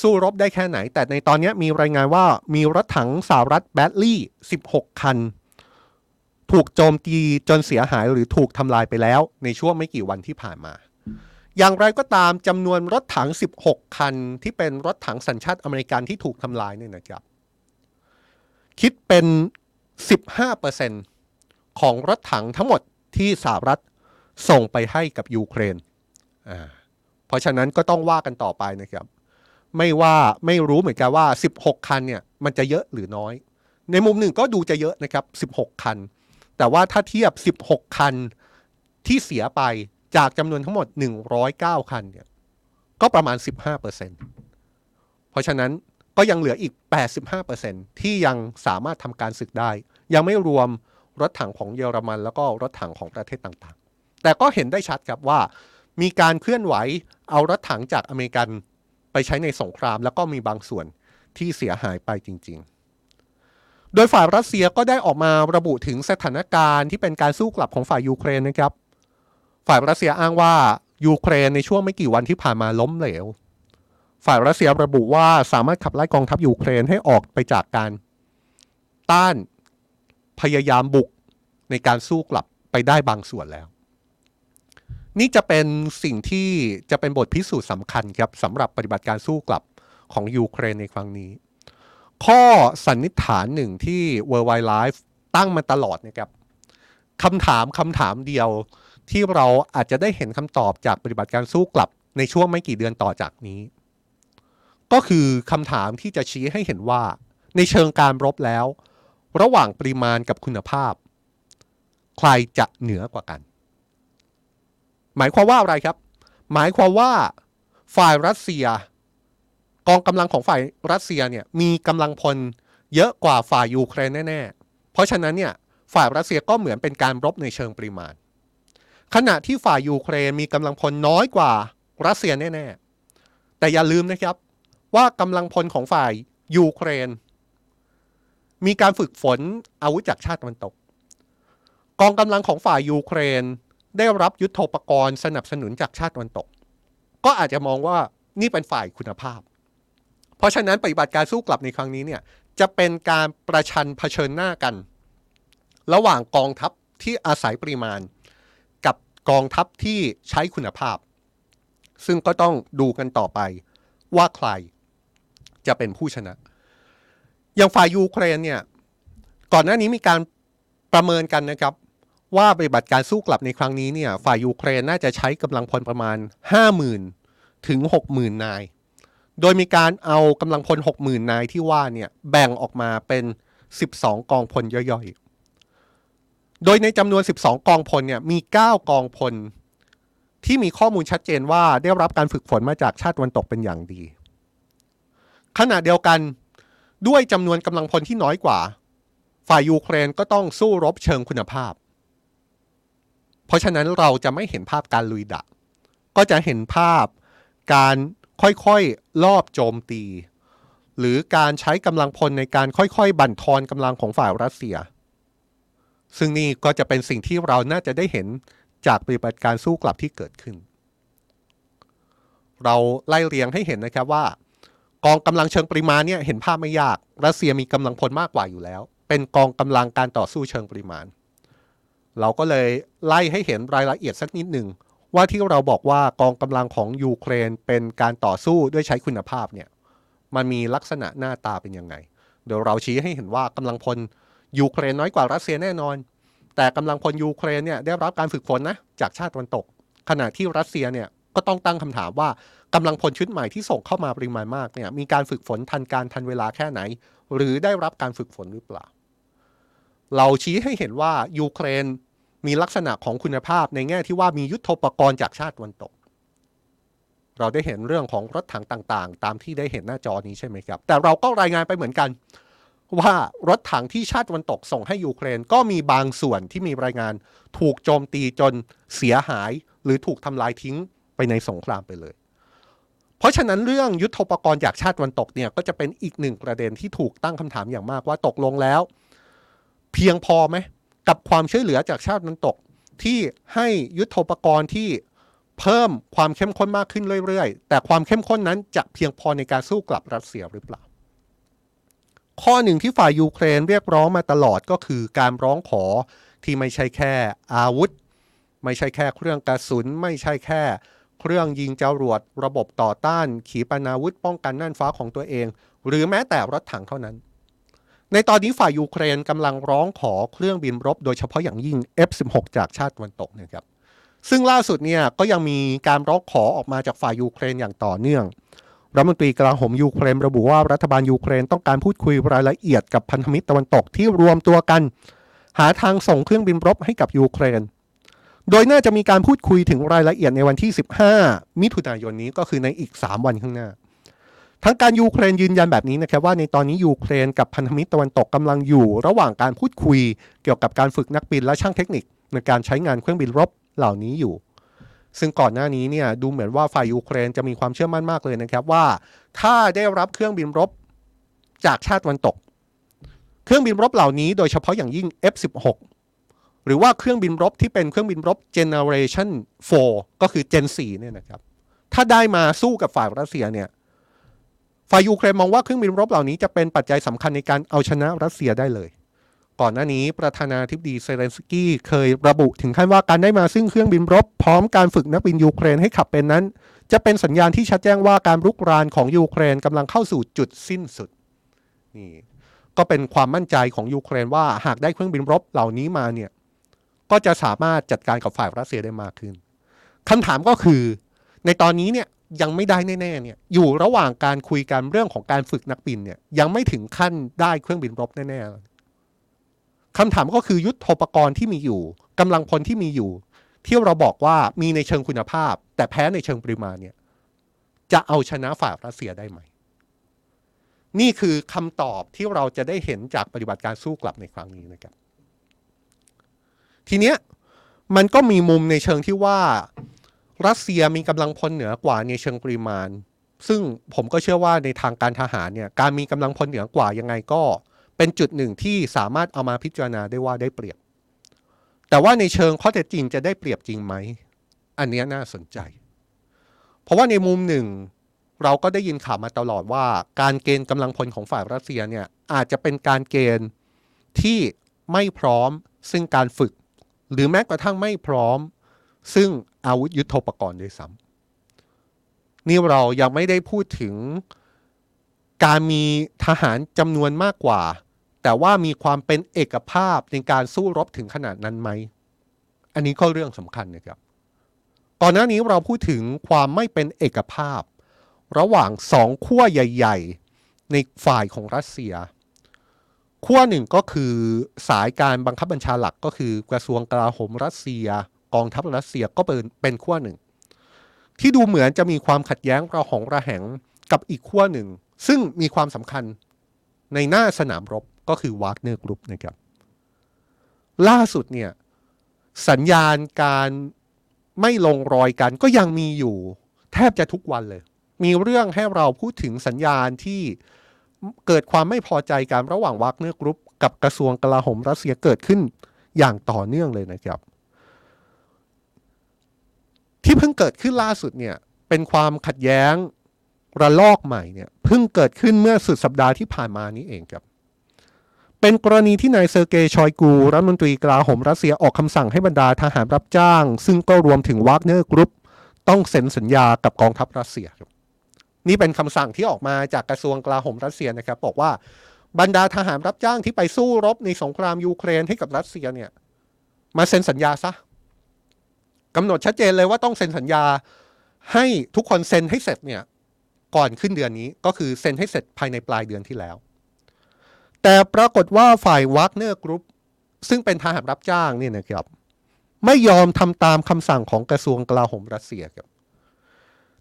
สู้รบได้แค่ไหน แต่ในตอนนี้มีรายงานว่ามีรถถังสหรัฐแบดลี่ 16 คัน ถูกโจมตีจนเสียหายหรือถูกทำลายไปแล้วในช่วงไม่กี่วันที่ผ่านมา อย่างไรก็ตามจำนวนรถถัง 16 คัน ที่เป็นรถถังสัญชาติอเมริกันที่ถูกทำลายเนี่ยนะครับ คิดเป็น 15%ของรถถังทั้งหมดที่สหรัฐส่งไปให้กับยูเครนอ่า เพราะฉะนั้นก็ต้องว่ากันต่อไปนะครับ ไม่ว่าไม่รู้เหมือนกันว่า 16 คันเนี่ยมันจะเยอะหรือน้อย ในมุมหนึ่งก็ดูจะเยอะนะครับ 16 คัน แต่ว่าถ้าเทียบ 16 คันที่เสียไปจากจำนวนทั้งหมด 109 คันเนี่ยก็ประมาณ 15%เพราะฉะนั้นก็ก็ยังเหลืออีก 85%ที่ยังสามารถทำการศึกได้ ยังไม่รวมรถถังของเยอรมัน แล้วก็รถถังของประเทศต่างๆ แต่ก็เห็นได้ชัดครับว่า มีการเคลื่อนไหวเอารถถังจากอเมริกันไปใช้ในสงคราม แล้วก็มีบางส่วนที่เสียหายไปจริง ๆ โดยฝ่ายรัสเซียก็ได้ออกมาระบุถึงสถานการณ์ที่เป็นการสู้กลับของฝ่ายยูเครนนะครับ ฝ่ายรัสเซียอ้างว่ายูเครนในช่วงไม่กี่วันที่ผ่านมาล้มเหลว ฝ่ายรัสเซียระบุว่าสามารถขับไล่กองทัพยูเครนให้ออกไปจากการต้านพยายามบุกในการสู้กลับไปได้บางส่วนแล้ว นี่จะเป็นสิ่งที่จะเป็นบทพิสูจน์สำคัญครับสำหรับปฏิบัติการสู้กลับของยูเครนในครั้งนี้ ข้อสันนิษฐานหนึ่งที่ World Wide Life ตั้งมาตลอดนะครับคำถามคำถามเดียวที่เราอาจจะได้เห็นคำตอบจากปฏิบัติการสู้กลับในช่วงไม่กี่เดือนต่อจากนี้ ก็คือคำถามที่จะชี้ให้เห็นว่า ในเชิงการรบแล้ว ระหว่างปริมาณกับคุณภาพ ใครจะเหนือกว่ากัน หมายความว่าอะไรครับ หมายความว่าฝ่ายรัสเซีย กองกำลังของฝ่ายรัสเซียเนี่ยมีกำลังพลเยอะกว่าฝ่ายยูเครนแน่ๆ เพราะฉะนั้นเนี่ยฝ่ายรัสเซียก็เหมือนเป็นการรบในเชิงปริมาณ ขณะที่ฝ่ายยูเครนมีกำลังพลน้อยกว่ารัสเซียแน่ๆ แต่อย่าลืมนะครับว่ากำลังพลของฝ่ายยูเครน มีการฝึกฝนอาวุธจากชาติตะวันตก กองกำลังของฝ่ายยูเครน ได้รับยุทโธปกรณ์สนับสนุนจากชาติตะวันตก ก็อาจจะมองว่านี่เป็นฝ่ายคุณภาพ เพราะฉะนั้นปฏิบัติการสู้กลับในครั้งนี้เนี่ยจะเป็นการประชันเผชิญหน้ากัน ระหว่างกองทัพที่อาศัยปริมาณ กับกองทัพที่ใช้คุณภาพ ซึ่งก็ต้องดูกันต่อไปว่าใครจะเป็นผู้ชนะ อย่างฝ่ายยูเครนเนี่ยก่อนหน้านี้มีการประเมินกันนะครับ ว่าปฏิบัติการสู้กลับในครั้งนี้เนี่ยฝ่ายยูเครนน่าจะใช้กำลังพลประมาณ 50,000 ถึง 60,000 นาย โดยมีการเอากำลังพล 60,000 นายที่ว่าเนี่ยแบ่งออกมาเป็น 12 กองพลย่อยๆ โดยในจำนวน 12 กองพลเนี่ยมี 9 กองพล ที่มีข้อมูลชัดเจนว่าได้รับการฝึกฝนมาจากชาติตะวันตกเป็นอย่างดี ขณะเดียวกันด้วยจำนวนกำลังพลที่น้อยกว่า ฝ่ายยูเครนก็ต้องสู้รบเชิงคุณภาพ เพราะฉะนั้นเราจะไม่เห็นภาพการลุยดะ ก็จะเห็นภาพการค่อยๆลอบโจมตี หรือการใช้กำลังพลในการค่อยๆ บั่นทอนกำลังของฝ่ายรัสเซีย ซึ่งนี่ก็จะเป็นสิ่งที่เราน่าจะได้เห็นจากปฏิบัติการสู้กลับที่เกิดขึ้น เราไล่เรียงให้เห็นนะครับว่ากองกำลังเชิงปริมาณเนี่ยเห็นภาพไม่ยาก รัสเซียมีกำลังพลมากกว่าอยู่แล้ว เป็นกองกำลังการต่อสู้เชิงปริมาณ เราก็เลยไล่ให้เห็นรายละเอียดสักนิดหนึ่งว่าที่เราบอกว่ากองกำลังของยูเครนเป็นการต่อสู้ด้วยใช้คุณภาพเนี่ยมันมีลักษณะหน้าตาเป็นยังไง เดี๋ยวเราชี้ให้เห็นว่ากำลังพลยูเครนน้อยกว่ารัสเซียแน่นอน แต่กำลังพลยูเครนเนี่ยได้รับการฝึกฝนนะจากชาติตะวันตก ขณะที่รัสเซียเนี่ยก็ต้องตั้งคำถามว่ากำลังพลชุดใหม่ที่ส่งเข้ามาปริมาณมากเนี่ยมีการฝึกฝนทันการทันเวลาแค่ไหน หรือได้รับการฝึกฝนหรือเปล่า เราชี้ให้เห็นว่ายูเครนมีลักษณะของคุณภาพในแง่ที่ว่ามียุทโธปกรณ์จากชาติตะวันตก เราได้เห็นเรื่องของรถถังต่างๆ ตามที่ได้เห็นหน้าจอนี้ใช่ไหมครับ แต่เราก็รายงานไปเหมือนกัน ว่ารถถังที่ชาติตะวันตกส่งให้ยูเครนก็มีบางส่วนที่มีรายงานถูกโจมตีจนเสียหาย หรือถูกทำลายทิ้งไปในสงครามไปเลย เพราะฉะนั้นเรื่องยุทโธปกรณ์จากชาติวันตกเนี่ยก็จะเป็นอีกหนึ่งประเด็นที่ถูกตั้งคำถามอย่างมากว่าตกลงแล้ว เพียงพอไหมกับความช่วยเหลือจากชาติตะวันตก ที่ให้ยุทธปกรณ์ที่เพิ่มความเข้มข้นมากขึ้นเรื่อยๆ แต่ความเข้มข้นนั้นจะเพียงพอในการสู้กลับรัสเซียหรือเปล่า ข้อหนึ่งที่ฝ่ายยูเครนเรียกร้องมาตลอดก็คือการร้องขอที่ไม่ใช่แค่อาวุธ ไม่ใช่แค่เครื่องกระสุน ไม่ใช่แค่เครื่องยิงจรวดระบบต่อต้าน ขีปนาวุธป้องกันน่านฟ้าของตัวเอง หรือแม้แต่รถถังเท่านั้น ในตอนนี้ฝ่ายยูเครนกำลังร้องขอเครื่องบินรบ โดยเฉพาะอย่างยิ่ง F16 จากชาติตะวันตกนะครับซึ่งล่าสุดเนี่ยก็ยังมีการร้องขอออกมาจากฝ่ายยูเครนอย่างต่อเนื่องรัฐมนตรีกลาโหมยูเครนระบุว่ารัฐบาลยูเครนต้องการพูดคุยรายละเอียดกับพันธมิตรตะวันตกที่รวมตัวกัน หาทางส่งเครื่องบินรบให้กับยูเครน โดยน่าจะมีการพูดคุยถึงรายละเอียดในวันที่ 15 มิถุนายนนี้ก็คือในอีก 3 วันข้างหน้า ทางการยูเครนยืนยันแบบนี้นะครับว่าในตอนนี้ยูเครนกับพันธมิตรตะวันตกกำลังอยู่ ระหว่างการพูดคุย เกี่ยวกับการฝึกนักบินและช่างเทคนิค ในการใช้งานเครื่องบินรบเหล่านี้อยู่ ซึ่งก่อนหน้านี้เนี่ยดูเหมือนว่าฝ่ายยูเครนจะมีความเชื่อมั่นมากเลยนะครับว่า ถ้าได้รับเครื่องบินรบจากชาติตะวันตก เครื่องบินรบเหล่านี้โดยเฉพาะอย่างยิ่ง F16 หรือว่าเครื่องบินรบที่เป็นเครื่องบินรบ Generation 4 ก็คือ Gen 4เนี่ยนะครับถ้าได้มาสู้กับฝ่ายรัสเซียเนี่ยายยูเครนมองว่าเครื่องบินรบเหล่านี้จะเป็นปัจจัยสำคัญในการเอาชนะรัสเซียได้เลย ก่อนหน้านี้ประธานาธิบดีเซเลนสกี้เคยระบุถึงขั้นว่าการได้มาซึ่งเครื่องบินรบ พร้อมการฝึกนักบินยูเครนให้ขับเป็นนั้น จะเป็นสัญญาณที่ชัดแจ้งว่าการรุกรานของยูเครนกำลังเข้าสู่จุดสิ้นสุดนี่ก็เป็นความมั่นใจของยูเครนว่าหากได้เครื่องบินรบเหล่านี้มาเนี่ยก็จะสามารถจัดการกับฝ่ายรัสเซียได้มากขึ้นคำถามก็คือในตอนนี้เนี่ย ยังไม่ได้แน่ๆเนี่ยอยู่ระหว่างการคุยกันเรื่องของการฝึกนักบินเนี่ยยังไม่ถึงขั้นได้เครื่องบินรบแน่ๆคำถามก็คือยุทธปกรณ์ที่มีอยู่กำลังพลที่มีอยู่ที่เราบอกว่ามีในเชิงคุณภาพ แต่แพ้ในเชิงปริมาณเนี่ยจะเอาชนะฝ่ายรัสเซียได้ไหม นี่คือคำตอบที่เราจะได้เห็นจากปฏิบัติการสู้กลับในครั้งนี้นะครับ ทีเนี้ยมันก็มีมุมในเชิงที่ว่า รัสเซียมีกำลังพลเหนือกว่าในเชิงปริมาณ ซึ่งผมก็เชื่อว่าในทางการทหารเนี่ยการมีกำลังพลเหนือกว่ายังไงก็เป็นจุดหนึ่งที่สามารถเอามาพิจารณาได้ว่าได้เปรียบ แต่ว่าในเชิงข้อเท็จจริงจะได้เปรียบจริงไหม อันนี้น่าสนใจ เพราะว่าในมุมหนึ่งเราก็ได้ยินข่าวมาตลอดว่า การเกณฑ์กำลังพลของฝ่ายรัสเซียเนี่ยอาจจะเป็นการเกณฑ์ที่ไม่พร้อมซึ่งการฝึก หรือแม้กระทั่งไม่พร้อม ซึ่ง อาวุธยุโทโธปกรณ์ด้วยซ้ำนี่เรายังไม่ได้พูดถึงการมีทหารจำนวนมากกว่า แต่ว่ามีความเป็นเอกภาพในการสู้รบถึงขนาดนั้นไหม อันนี้ก็เรื่องสำคัญนะครับตอนหน้านี้เราพูดถึงความไม่เป็นเอกภาพ ระหว่างสองขั้วใหญ่ ๆ ในฝ่ายของรัสเซียขั้วหนึ่งก็คือสายการบังคับบัญชาหลักก็คือกระทรวงกลาโหมรัสเซีย กองทัพรัสเซียก็เป็นเป็นขั้วหนึ่ง ที่ดูเหมือนจะมีความขัดแย้งระหองระแหงกับอีกขั้วหนึ่ง ซึ่งมีความสำคัญในหน้าสนามรบก็คือวากเนอร์กรุ๊ปนะครับ ล่าสุดเนี่ยสัญญาณการไม่ลงรอยกันก็ยังมีอยู่แทบจะทุกวันเลย มีเรื่องให้เราพูดถึงสัญญาณที่เกิดความไม่พอใจกันระหว่างวากเนอร์กรุ๊ปกับกระทรวงกลาโหมรัสเซียเกิดขึ้นอย่างต่อเนื่องเลยนะครับ ที่เพิ่งเกิดขึ้นล่าสุดเนี่ยเป็นความขัดแย้งระลอกใหม่เนี่ยเพิ่งเกิดขึ้นเมื่อสุดสัปดาห์ที่ผ่านมานี้เองครับ เป็นกรณีที่นายเซอร์เกย์ชอยกู รัฐมนตรีกลาโหมรัสเซียออกคำสั่งให้บรรดาทหารรับจ้าง ซึ่งก็รวมถึงวากเนอร์กรุ๊ปต้องเซ็นสัญญากับกองทัพรัสเซียครับนี่เป็นคำสั่งที่ออกมาจากกระทรวงกลาโหมรัสเซียนะครับ บอกว่าบรรดาทหารรับจ้างที่ไปสู้รบในสงครามยูเครนให้กับรัสเซียเนี่ยมาเซ็นสัญญาซะ กำหนดชัดเจนเลยว่าต้องเซ็นสัญญาให้ทุกคนเซ็นให้เสร็จเนี่ยก่อนขึ้นเดือนนี้ก็คือเซ็นให้เสร็จภายในปลายเดือนที่แล้ว แต่ปรากฏว่าฝ่ายวากเนอร์กรุ๊ปซึ่งเป็นทหารรับจ้างเนี่ยนะครับไม่ยอมทำตามคำสั่งของกระทรวงกลาโหมรัสเซียครับ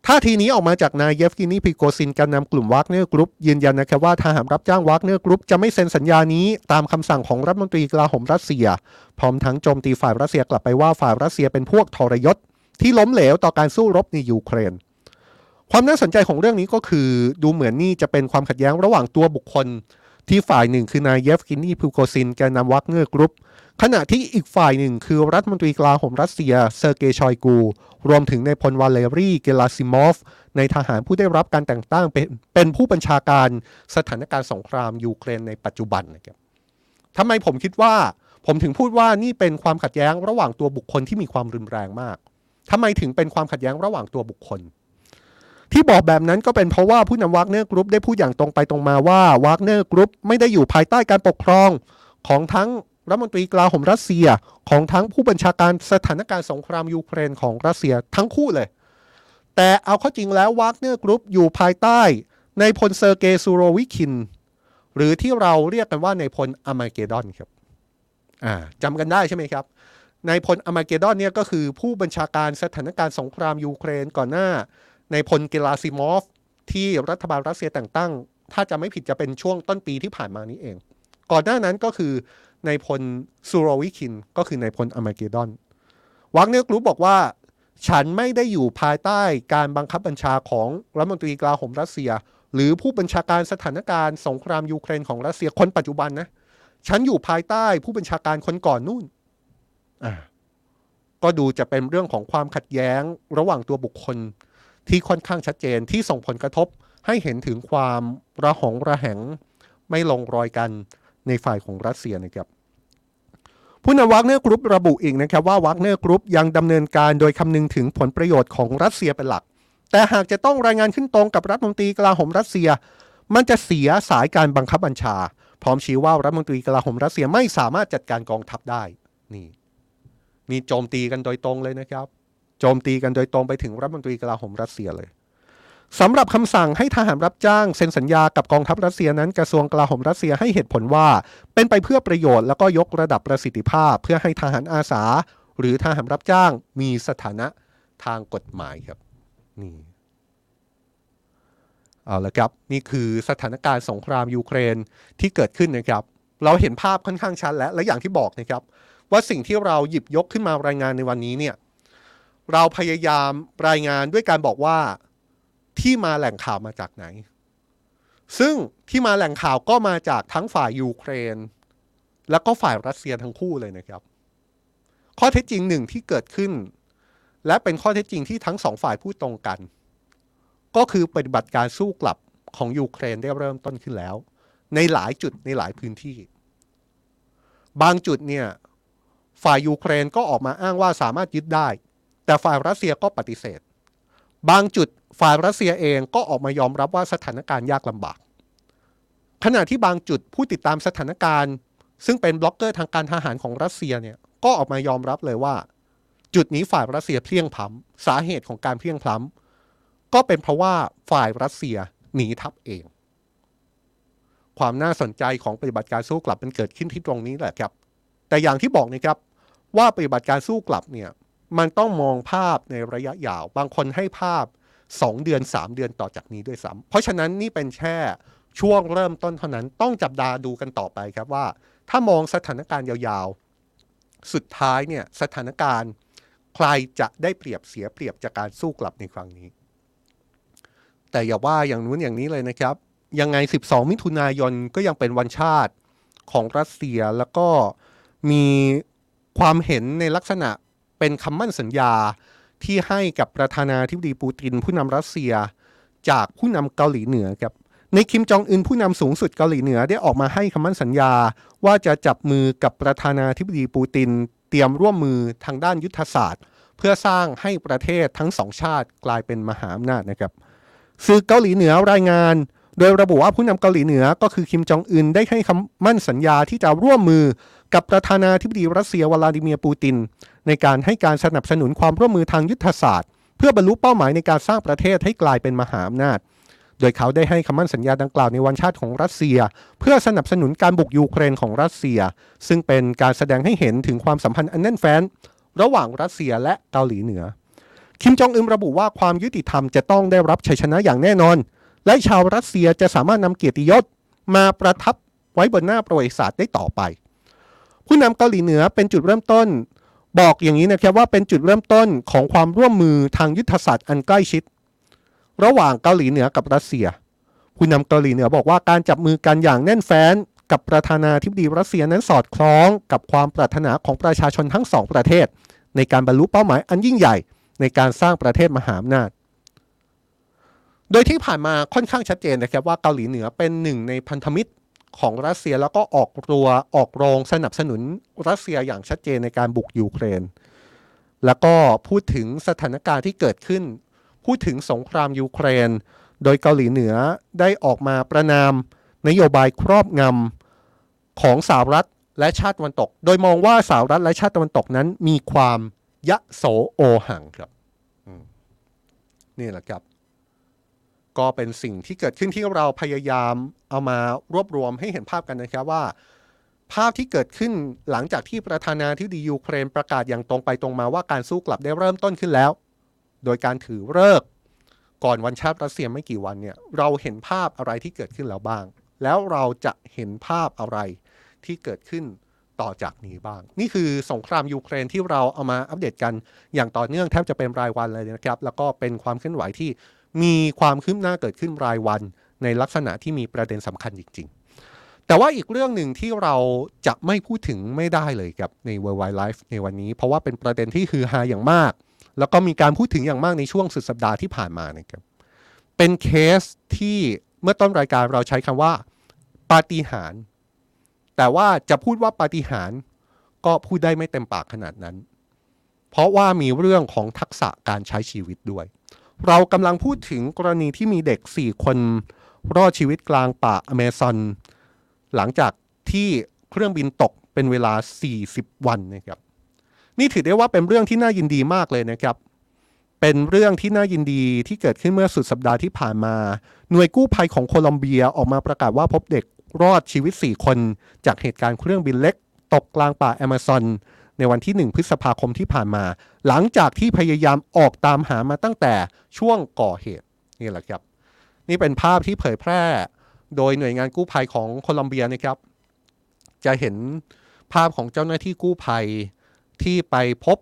ท่าทีนี้ออกมาจากนายเยฟเกนีพริโกซินแกนนำกลุ่มวากเนอร์กรุ๊ปยืนยันนะครับว่าทหารรับจ้างวากเนอร์กรุ๊ปจะไม่เซ็นสัญญานี้ตามคำสั่งของรัฐมนตรีกลาโหมรัสเซีย พร้อมทั้งโจมตีฝ่ายรัสเซียกลับไปว่าฝ่ายรัสเซียเป็นพวกทรยศ ที่ล้มเหลวต่อการสู้รบในยูเครน ความน่าสนใจของเรื่องนี้ก็คือ ดูเหมือนนี่จะเป็นความขัดแย้งระหว่างตัวบุคคล ที่ฝ่ายหนึ่งคือนายเยฟเกนีพริโกซินแกนนำวากเนอร์กรุ๊ป ขณะที่อีกฝ่ายหนึ่งคือรัฐมนตรีกลาโหมรัสเซียเซอร์เกย์ชอยกู รวมถึงนายพลวาเลรีเกราซิมอฟ นายทหารผู้ได้รับการแต่งตั้งเป็นเป็นผู้บัญชาการสถานการณ์สงครามยูเครนในปัจจุบันนะครับทำไมผมคิดว่า ผมถึงพูดว่านี่เป็นความขัดแย้งระหว่างตัวบุคคลที่มีความรุนแรงมากทำไมถึงเป็นความขัดแย้งระหว่างตัวบุคคล ที่บอกแบบนั้นก็เป็นเพราะว่าผู้นำวากเนอร์กรุ๊ปได้พูดอย่างตรงไปตรงมาว่าวากเนอร์กรุ๊ปไม่ได้อยู่ภายใต้การปกครองของทั้ง รัฐมนตรีกลาโหมรัสเซียของทั้งผู้บัญชาการสถานการณ์สงครามยูเครนของรัสเซียทั้งคู่เลย แต่เอาเข้าจริงแล้ววากเนอร์กรุ๊ปอยู่ภายใต้นายพลเซอร์เกซูโรวิคิน หรือที่เราเรียกกันว่านายพลอาร์มาเกดดอนครับจำกันได้ใช่ไหมครับนายพลอาร์มาเกดดอนเนี่ยก็คือผู้บัญชาการสถานการณ์สงครามยูเครนก่อนหน้านายพลเกราซิมอฟ ที่รัฐบาลรัสเซียแต่งตั้ง ถ้าจำไม่ผิดจะเป็นช่วงต้นปีที่ผ่านมานี้เอง ก่อนหน้านั้นก็คือ นายพลซูโรวิคิน ก็คือนายพลอาร์มาเกดดอน วากเนอร์กรุ๊ปบอกว่า ฉันไม่ได้อยู่ภายใต้การบังคับบัญชาของรัฐมนตรีกลาโหมรัสเซีย หรือผู้บัญชาการสถานการณ์สงครามยูเครนของรัสเซียคนปัจจุบันนะ ฉันอยู่ภายใต้ผู้บัญชาการคนก่อนนู่นอ่าก็ดูจะเป็นเรื่องของความขัดแย้งระหว่างตัวบุคคลที่ค่อนข้างชัดเจนที่ส่งผลกระทบให้เห็นถึงความระหองระแหงไม่ลงรอยกัน ในฝ่ายของรัสเซียนะครับผู้นำวากเนอร์กรุ๊ประบุอีกนะครับว่าวากเนอร์กรุ๊ปยังดำเนินการโดยคำนึงถึงผลประโยชน์ของรัสเซียเป็นหลัก แต่หากจะต้องรายงานขึ้นตรงกับรัฐมนตรีกลาโหมรัสเซีย มันจะเสียสายการบังคับบัญชา พร้อมชี้ว่ารัฐมนตรีกลาโหมรัสเซียไม่สามารถจัดการกองทัพได้นี่นี่โจมตีกันโดยตรงเลยนะครับ โจมตีกันโดยตรงไปถึงรัฐมนตรีกลาโหมรัสเซียเลย สำหรับคำสั่งให้ทหารรับจ้างเซ็นสัญญากับกองทัพรัสเซียนั้นกระทรวงกลาโหมรัสเซียให้เหตุผลว่า เป็นไปเพื่อประโยชน์แล้วก็ยกระดับประสิทธิภาพ เพื่อให้ทหารอาสา หรือทหารรับจ้างมีสถานะทางกฎหมายครับนี่เอาละครับนี่คือสถานการณ์สงครามยูเครนที่เกิดขึ้นนะครับ เราเห็นภาพค่อนข้างชัดแล้วและอย่างที่บอกนะครับ ว่าสิ่งที่เราหยิบยกขึ้นมารายงานในวันนี้เนี่ยเราพยายามรายงานด้วยการบอกว่า ที่มาแหล่งข่าวมาจากไหน ซึ่งที่มาแหล่งข่าวก็มาจากทั้งฝ่ายยูเครน แล้วก็ฝ่ายรัสเซียทั้งคู่เลยนะครับ ข้อเท็จจริงหนึ่งที่เกิดขึ้น และเป็นข้อเท็จจริงที่ทั้งสองฝ่ายพูดตรงกัน ก็คือปฏิบัติการสู้กลับของยูเครนได้เริ่มต้นขึ้นแล้ว ในหลายจุดในหลายพื้นที่ บางจุดเนี่ยฝ่ายยูเครนก็ออกมาอ้างว่าสามารถยึดได้ แต่ฝ่ายรัสเซียก็ปฏิเสธ บางจุดฝ่ายรัสเซียเองก็ออกมายอมรับว่าสถานการณ์ยากลำบาก ขณะที่บางจุดผู้ติดตามสถานการณ์ ซึ่งเป็นบล็อกเกอร์ทางการทหารของรัสเซียเนี่ยก็ออกมายอมรับเลยว่า จุดนี้ฝ่ายรัสเซียเพลี่ยงพล้ำสาเหตุของการเพลี่ยงพล้ำก็เป็นเพราะว่าฝ่ายรัสเซียหนีทัพเอง ความน่าสนใจของปฏิบัติการสู้กลับมันเกิดขึ้นที่ตรงนี้แหละครับ แต่อย่างที่บอกนะครับว่าปฏิบัติการสู้กลับเนี่ย มันต้องมองภาพในระยะยาว บางคนให้ภาพ 2 เดือน 3 เดือนต่อจากนี้ด้วยซ้ำเพราะฉะนั้นนี่เป็นแค่ช่วงเริ่มต้นเท่านั้นต้องจับตาดูกันต่อไปครับว่า ถ้ามองสถานการณ์ยาวๆ สุดท้ายเนี่ยสถานการณ์ใครจะได้เปรียบเสียเปรียบจากการสู้กลับในครั้งนี้ แต่อย่าว่าอย่างนู้นอย่างนี้เลยนะครับ ยังไง 12 มิถุนายนก็ยังเป็นวันชาติของรัสเซียแล้วก็มีความเห็นในลักษณะ เป็นคำมั่นสัญญาที่ให้กับประธานาธิบดีปูติน ผู้นำรัสเซีย จากผู้นำเกาหลีเหนือครับในคิมจองอึนผู้นำสูงสุดเกาหลีเหนือได้ออกมาให้คำมั่นสัญญา ว่าจะจับมือกับประธานาธิบดีปูติน เตรียมร่วมมือทางด้านยุทธศาสตร์ เพื่อสร้างให้ประเทศทั้งสองชาติกลายเป็นมหาอำนาจนะครับสื่อเกาหลีเหนือรายงาน โดยระบุว่าผู้นำเกาหลีเหนือก็คือคิมจองอึนได้ให้คำมั่นสัญญาที่จะร่วมมือ กับประธานาธิบดีรัสเซียวลาดิเมียร์ปูติน ในการให้การสนับสนุนความร่วมมือทางยุทธศาสตร์ เพื่อบรรลุเป้าหมายในการสร้างประเทศให้กลายเป็นมหาอำนาจ โดยเขาได้ให้คำมั่นสัญญาดังกล่าวในวันชาติของรัสเซีย เพื่อสนับสนุนการบุกยูเครนของรัสเซีย ซึ่งเป็นการแสดงให้เห็นถึงความสัมพันธ์อันแน่นแฟ้น ระหว่างรัสเซียและเกาหลีเหนือ คิมจองอึมระบุว่าความยุติธรรมจะต้องได้รับชัยชนะอย่างแน่นอน และชาวรัสเซียจะสามารถนำเกียรติยศมาประทับไว้บนหน้าประวัติศาสตร์ได้ต่อไป ผู้นำเกาหลีเหนือเป็นจุดเริ่มต้น บอกอย่างนี้นะครับว่าเป็นจุดเริ่มต้นของความร่วมมือทางยุทธศาสตร์อันใกล้ชิด ระหว่างเกาหลีเหนือกับรัสเซีย ผู้นำเกาหลีเหนือบอกว่าการจับมือกันอย่างแน่นแฟ้นกับประธานาธิบดีรัสเซียนั้นสอดคล้องกับความปรารถนาของประชาชนทั้งสองประเทศ ในการบรรลุเป้าหมายอันยิ่งใหญ่ ในการสร้างประเทศมหาอำนาจ โดยที่ผ่านมาค่อนข้างชัดเจนนะครับว่าเกาหลีเหนือเป็นหนึ่งในพันธมิตร ของรัสเซียแล้วก็ออกตัวออกโรงสนับสนุนรัสเซียอย่างชัดเจนในการบุกยูเครน แล้วก็พูดถึงสถานการณ์ที่เกิดขึ้น พูดถึงสงครามยูเครน โดยเกาหลีเหนือได้ออกมาประนาม นโยบายครอบงำของสหรัฐและชาติตะวันตก โดยมองว่าสหรัฐและชาติตะวันตกนั้นมีความยะโสโอหังครับนี่แหละครับ ก็เป็นสิ่งที่เกิดขึ้นที่เราพยายามเอามารวบรวมให้เห็นภาพกันนะครับว่า ภาพที่เกิดขึ้นหลังจากที่ประธานาธิบดียูเครนประกาศอย่างตรงไปตรงมาว่าการสู้กลับได้เริ่มต้นขึ้นแล้ว โดยการถือเลิกก่อนวันชาติรัสเซียไม่กี่วันเนี่ยเราเห็นภาพอะไรที่เกิดขึ้นแล้วบ้าง แล้วเราจะเห็นภาพอะไรที่เกิดขึ้นต่อจากนี้บ้าง นี่คือสงครามยูเครนที่เราเอามาอัปเดตกันอย่างต่อเนื่องแทบจะเป็นรายวันเลยนะครับ แล้วก็เป็นความเคลื่อนไหวที่ มีความคืบหน้าเกิดขึ้นรายวันในลักษณะที่มีประเด็นสำคัญจริง ๆ แต่ว่าอีกเรื่องหนึ่งที่เราจะไม่พูดถึงไม่ได้เลยครับใน World Wide Life ในวันนี้ เพราะว่าเป็นประเด็นที่ฮือฮาอย่างมาก แล้วก็มีการพูดถึงอย่างมากในช่วงสุดสัปดาห์ที่ผ่านมานะครับเป็นเคสที่เมื่อต้นรายการเราใช้คำว่าปาฏิหาริย์แต่ว่าจะพูดว่าปาฏิหาริย์ก็พูดได้ไม่เต็มปากขนาดนั้น เพราะว่ามีเรื่องของทักษะการใช้ชีวิตด้วย เรากำลังพูดถึงกรณีที่มีเด็ก 4 คน รอดชีวิตกลางป่าอเมซอน หลังจากที่เครื่องบินตกเป็นเวลา 40 วันนะครับ นี่ถือได้ว่าเป็นเรื่องที่น่ายินดีมากเลยนะครับ เป็นเรื่องที่น่ายินดีที่เกิดขึ้นเมื่อสุดสัปดาห์ที่ผ่านมา หน่วยกู้ภัยของโคลอมเบียออกมาประกาศว่าพบเด็กรอดชีวิต 4 คน จากเหตุการณ์เครื่องบินเล็ก ตกกลางป่าแอมะซอน ในวันที่ 1 พฤษภาคมที่ผ่านมา หลังจากที่พยายามออกตามหามาตั้งแต่ช่วงก่อเหตุนี่แหละครับ นี่เป็นภาพที่เผยแพร่ โดยหน่วยงานกู้ภัยของโคลอมเบียนะครับ จะเห็นภาพของเจ้าหน้าที่กู้ภัยที่ไปพบ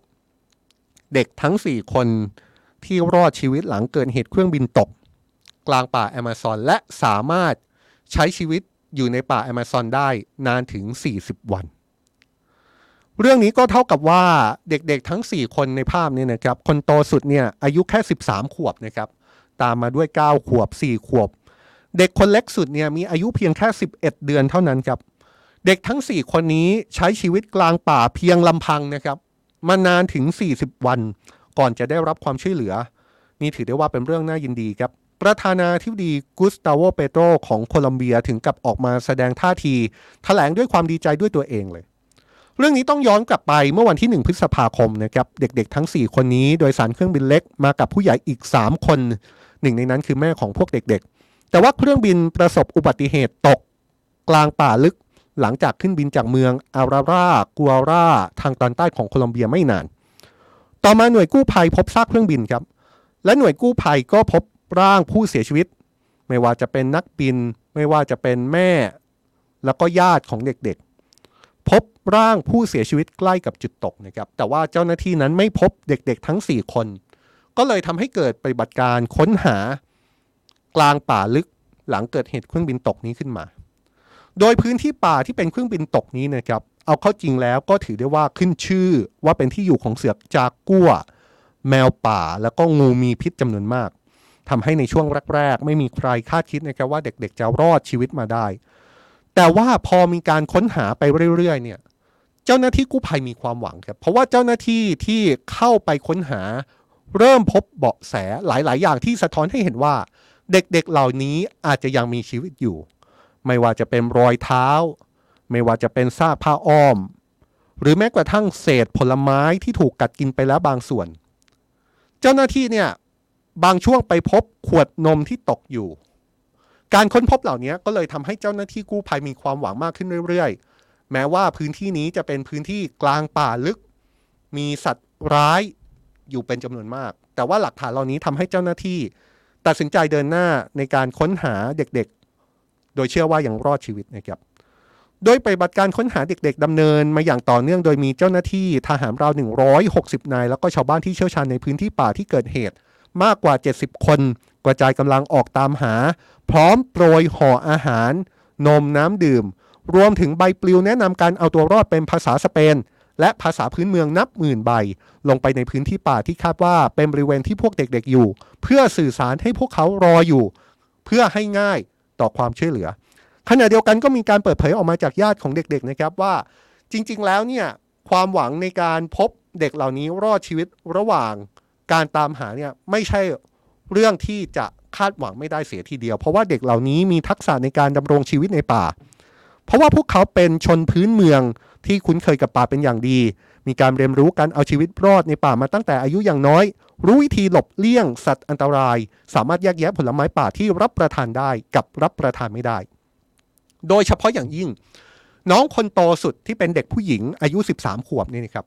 เด็กทั้ง 4 คนที่รอดชีวิตหลังเกิดเหตุเครื่องบินตก กลางป่าแอมะซอนและสามารถใช้ชีวิตอยู่ในป่าแอมะซอนได้นานถึง 40 วัน เรื่องนี้ก็เท่ากับว่าเด็กๆทั้ง 4 คนในภาพนี้นะครับ คนโตสุดเนี่ยอายุแค่ 13 ขวบนะครับ ตามมาด้วย 9 ขวบ 4 ขวบ เด็กคนเล็กสุดเนี่ยมีอายุเพียงแค่ 11 เดือนเท่านั้นครับ เด็กทั้ง 4 คนนี้ใช้ชีวิตกลางป่าเพียงลำพังนะครับ มานานถึง 40 วัน ก่อนจะได้รับความช่วยเหลือ นี่ถือได้ว่าเป็นเรื่องน่ายินดีครับ ประธานาธิบดีกุสตาโว เปโตรของโคลอมเบียถึงกับออกมาแสดงท่าที แถลงด้วยความดีใจด้วยตัวเองเลย เรื่องนี้ต้องย้อนกลับไปเมื่อวันที่ 1 พฤษภาคมนะครับเด็กๆทั้ง 4 คนนี้โดยสารเครื่องบินเล็กมากับผู้ใหญ่อีก 3 คนหนึ่งในนั้นคือแม่ของพวกเด็กๆ แต่ว่าเครื่องบินประสบอุบัติเหตุตกกลางป่าลึก หลังจากขึ้นบินจากเมืองอารารา กัวรา ทางตอนใต้ของโคลอมเบียไม่นาน ต่อมาหน่วยกู้ภัยพบซากเครื่องบินครับ และหน่วยกู้ภัยก็พบร่างผู้เสียชีวิต ไม่ว่าจะเป็นนักบิน ไม่ว่าจะเป็นแม่ แล้วก็ญาติของเด็กๆ ร่างผู้เสียชีวิตใกล้กับจุดตกนะครับแต่ว่าเจ้าหน้าที่นั้นไม่พบเด็กๆทั้ง 4 คน ก็เลยทำให้เกิดปฏิบัติการค้นหากลางป่าลึกหลังเกิดเหตุเครื่องบินตกนี้ขึ้นมา โดยพื้นที่ป่าที่เป็นเครื่องบินตกนี้นะครับเอาเข้าจริงแล้วก็ถือได้ว่าขึ้นชื่อว่าเป็นที่อยู่ของเสือกจากกัวแมวป่าแล้วก็งูมีพิษจำนวนมากทำให้ในช่วงแรก ๆ ไม่มีใครคาดคิดนะครับว่าเด็กๆจะรอดชีวิตมาได้ แต่ว่าพอมีการค้นหาไปเรื่อยๆเนี่ย เจ้าหน้าที่กู้ภัยมีความหวังครับ เพราะว่าเจ้าหน้าที่ที่เข้าไปค้นหา เริ่มพบเบาะแสหลาย ๆ อย่างที่สะท้อนให้เห็นว่า เด็กๆเหล่านี้อาจจะยังมีชีวิตอยู่ ไม่ว่าจะเป็นรอยเท้า ไม่ว่าจะเป็นซากผ้าอ้อม หรือแม้กระทั่งเศษผลไม้ที่ถูกกัดกินไปแล้วบางส่วน เจ้าหน้าที่เนี่ยบางช่วงไปพบขวดนมที่ตกอยู่ การค้นพบเหล่านี้ก็เลยทำให้เจ้าหน้าที่กู้ภัยมีความหวังมากขึ้นเรื่อยๆ แม้ว่าพื้นที่นี้จะเป็นพื้นที่กลางป่าลึก มีสัตว์ร้ายอยู่เป็นจำนวนมาก แต่ว่าหลักฐานเหล่านี้ทำให้เจ้าหน้าที่ ตัดสินใจเดินหน้าในการค้นหาเด็กๆ โดยเชื่อว่ายังรอดชีวิตนะครับโดยปฏิบัติการค้นหาเด็กๆดำเนินมาอย่างต่อเนื่องโดยมีเจ้าหน้าที่ทหารราว 160 นาย แล้วก็ชาวบ้านที่เชี่ยวชาญในพื้นที่ป่าที่เกิดเหตุ มากกว่า 70 คน กระจายกำลังออกตามหา พร้อมโปรยห่ออาหาร นมน้ำดื่ม รวมถึงใบปลิวแนะนำการเอาตัวรอดเป็นภาษาสเปน และภาษาพื้นเมืองนับหมื่นใบ ลงไปในพื้นที่ป่าที่คาดว่าเป็นบริเวณที่พวกเด็กๆอยู่ เพื่อสื่อสารให้พวกเขารออยู่ เพื่อให้ง่ายต่อความช่วยเหลือ ขณะเดียวกันก็มีการเปิดเผยออกมาจากญาติของเด็กๆนะครับว่า จริงๆ แล้วเนี่ยความหวังในการพบเด็กเหล่านี้รอดชีวิตระหว่างการตามหาเนี่ยไม่ใช่เรื่องที่จะคาดหวังไม่ได้เสียทีเดียว เพราะว่าเด็กเหล่านี้มีทักษะในการดำรงชีวิตในป่า เพราะว่าพวกเขาเป็นชนพื้นเมืองที่คุ้นเคยกับป่าเป็นอย่างดี มีการเรียนรู้การเอาชีวิตรอดในป่ามาตั้งแต่อายุอย่างน้อย รู้วิธีหลบเลี่ยงสัตว์อันตราย สามารถแยกแยะผลไม้ป่าที่รับประทานได้กับรับประทานไม่ได้ โดยเฉพาะอย่างยิ่ง น้องคนโตสุดที่เป็นเด็กผู้หญิงอายุ 13 ขวบนี่นะครับ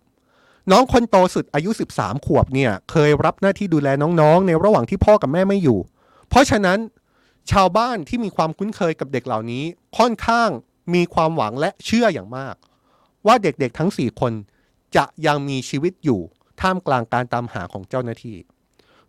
น้องคนโตสุดอายุ 13 ขวบเนี่ยเคยรับหน้าที่ดูแลน้องๆ ในระหว่างที่พ่อกับแม่ไม่อยู่ เพราะฉะนั้นชาวบ้านที่มีความคุ้นเคยกับเด็กเหล่านี้ค่อนข้าง มีความหวังและเชื่ออย่างมาก ว่าเด็กๆทั้ง 4 คนจะยังมีชีวิตอยู่ท่ามกลางการตามหาของเจ้าหน้าที่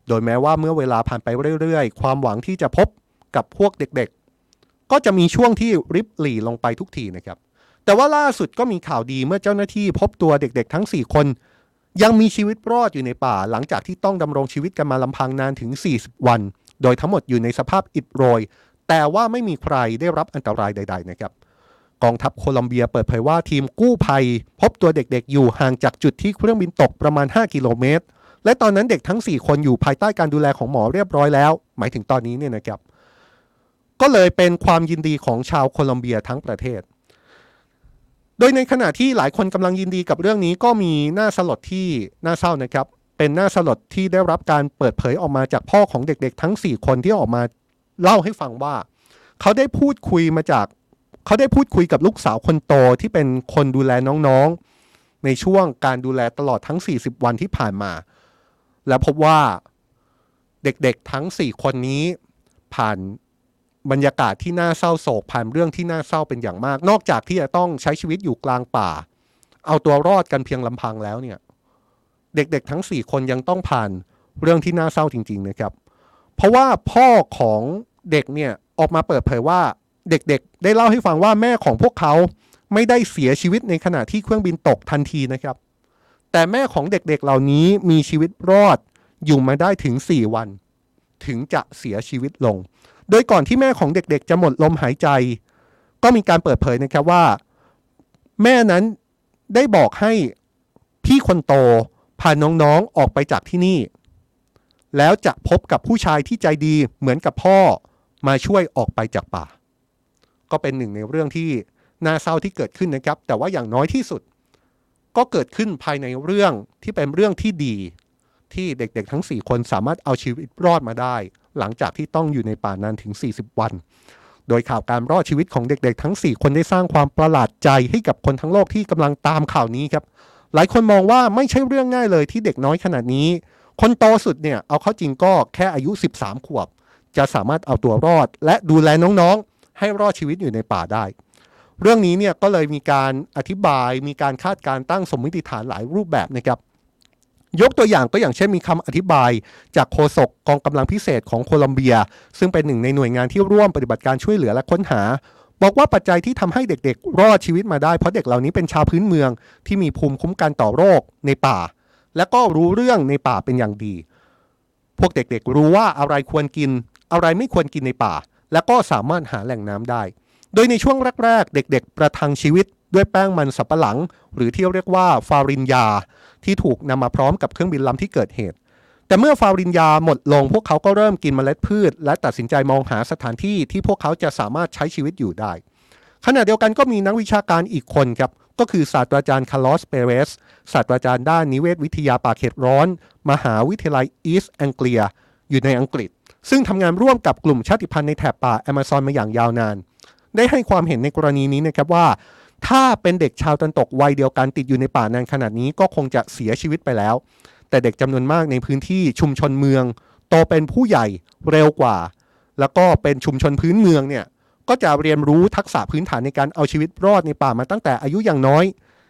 โดยแม้ว่าเมื่อเวลาผ่านไปเรื่อยๆ ความหวังที่จะพบกับพวกเด็กๆ ก็จะมีช่วงที่ริบหลี่ลงไปทุกทีนะครับ แต่ว่าล่าสุดก็มีข่าวดีเมื่อเจ้าหน้าที่พบตัวเด็กๆ ทั้ง 4 คน ยังมีชีวิตรอดอยู่ในป่า หลังจากที่ต้องดำรงชีวิตกันมาลำพังนานถึง 40 วัน โดยทั้งหมดอยู่ในสภาพอิดโรย แต่ว่าไม่มีใครได้รับอันตรายใด ๆ นะครับ กองทัพโคลอมเบียเปิดเผยว่าทีมกู้ภัย พบตัวเด็กๆอยู่ห่างจากจุดที่เครื่องบินตกประมาณ 5 กิโลเมตร และตอนนั้นเด็กทั้ง 4 คนอยู่ภายใต้การดูแลของหมอเรียบร้อยแล้ว หมายถึงตอนนี้เนี่ยนะครับ ก็เลยเป็นความยินดีของชาวโคลอมเบียทั้งประเทศ โดยในขณะที่หลายคนกำลังยินดีกับเรื่องนี้ก็มีหน้าสลดที่น่าเศร้านะครับ เป็นหน้าสลดที่ได้รับการเปิดเผยออกมาจากพ่อของเด็กๆ ทั้ง 4 คนที่ออกมาเล่าให้ฟังว่า เขาได้พูดคุยมาจาก เขาได้พูดคุยกับลูกสาวคนโตที่เป็นคนดูแลน้องๆ ในช่วงการดูแลตลอดทั้ง 40 วันที่ผ่านมา และพบว่าเด็กๆทั้ง 4 คนนี้ผ่านบรรยากาศที่น่าเศร้าโศกผ่านเรื่องที่น่าเศร้าเป็นอย่างมาก นอกจากที่จะต้องใช้ชีวิตอยู่กลางป่า เอาตัวรอดกันเพียงลำพังแล้วเนี่ย เด็กๆทั้ง 4 คนยังต้องผ่านเรื่องที่น่าเศร้าจริง ๆ นะครับ เพราะว่าพ่อของเด็กเนี่ยออกมาเปิดเผยว่า เด็กๆ ได้เล่าให้ฟังว่าแม่ของพวกเขาไม่ได้เสียชีวิตในขณะที่เครื่องบินตกทันทีนะครับ แต่แม่ของเด็กๆเหล่านี้มีชีวิตรอดอยู่มาได้ถึง 4 วัน ถึงจะเสียชีวิตลง โดยก่อนที่แม่ของเด็กๆ จะหมดลมหายใจ ก็มีการเปิดเผยนะครับว่า แม่นั้นได้บอกให้พี่คนโตพาน้องๆออกไปจากที่นี่ แล้วจะพบกับผู้ชายที่ใจดีเหมือนกับพ่อมาช่วยออกไปจากป่า ก็เป็นหนึ่งในเรื่องที่น่าเศร้าที่เกิดขึ้นนะครับ แต่ว่าอย่างน้อยที่สุด ก็เกิดขึ้นภายในเรื่องที่เป็นเรื่องที่ดี ที่เด็กๆทั้ง 4 คนสามารถเอาชีวิตรอดมาได้ หลังจากที่ต้องอยู่ในป่านานถึง 40 วัน โดยข่าวการรอดชีวิตของเด็กๆ ทั้ง 4 คนได้สร้างความประหลาดใจให้กับคนทั้งโลกที่กำลังตามข่าวนี้ครับ หลายคนมองว่าไม่ใช่เรื่องง่ายเลยที่เด็กน้อยขนาดนี้ คนโตสุดเนี่ยเอาเข้าจริงก็แค่อายุ 13 ขวบ จะสามารถเอาตัวรอด และดูแลน้องๆ ให้รอดชีวิตอยู่ในป่าได้ เรื่องนี้เนี่ยก็เลยมีการอธิบายมีการคาดการตั้งสมมติฐานหลายรูปแบบนะครับยกตัวอย่างก็อย่างเช่นมีคำอธิบายจากโฆษกกองกำลังพิเศษของโคลอมเบีย ซึ่งเป็นหนึ่งในหน่วยงานที่ร่วมปฏิบัติการช่วยเหลือและค้นหา บอกว่าปัจจัยที่ทำให้เด็กๆ รอดชีวิตมาได้ เพราะเด็กเหล่านี้เป็นชาวพื้นเมือง ที่มีภูมิคุ้มกันต่อโรคในป่า และก็รู้เรื่องในป่าเป็นอย่างดี พวกเด็กๆ รู้ว่าอะไรควรกิน อะไรไม่ควรกินในป่า และก็สามารถหาแหล่งน้ำได้ โดยในช่วงแรกๆ เด็กๆ ประทังชีวิตด้วยแป้งมันสำปะหลัง หรือที่เรียกว่าฟารินยา ที่ถูกนำมาพร้อมกับเครื่องบินลำที่เกิดเหตุ แต่เมื่อฟารินยาหมดลง พวกเขาก็เริ่มกินเมล็ดพืช และตัดสินใจมองหาสถานที่ที่พวกเขาจะสามารถใช้ชีวิตอยู่ได้ ขณะเดียวกันก็มีนักวิชาการอีกคนครับก็คือศาสตราจารย์คาร์ลอสเปเรสศาสตราจารย์ด้านนิเวศวิทยาป่าเขตร้อน มหาวิทยาลัยอีสต์แองเกลีย อยู่ในอังกฤษ ซึ่งทำงานร่วมกับกลุ่มชาติพันธุ์ในแถบป่าแอมะซอนมาอย่างยาวนาน ได้ให้ความเห็นในกรณีนี้นะครับว่า ถ้าเป็นเด็กชาวตะวันตกวัยเดียวกันติดอยู่ในป่านานขนาดนี้ก็คงจะเสียชีวิตไปแล้ว แต่เด็กจำนวนมากในพื้นที่ชุมชนเมือง โตเป็นผู้ใหญ่เร็วกว่า แล้วก็เป็นชุมชนพื้นเมืองเนี่ยก็จะเรียนรู้ทักษะพื้นฐานในการเอาชีวิตรอดในป่ามาตั้งแต่อายุอย่างน้อย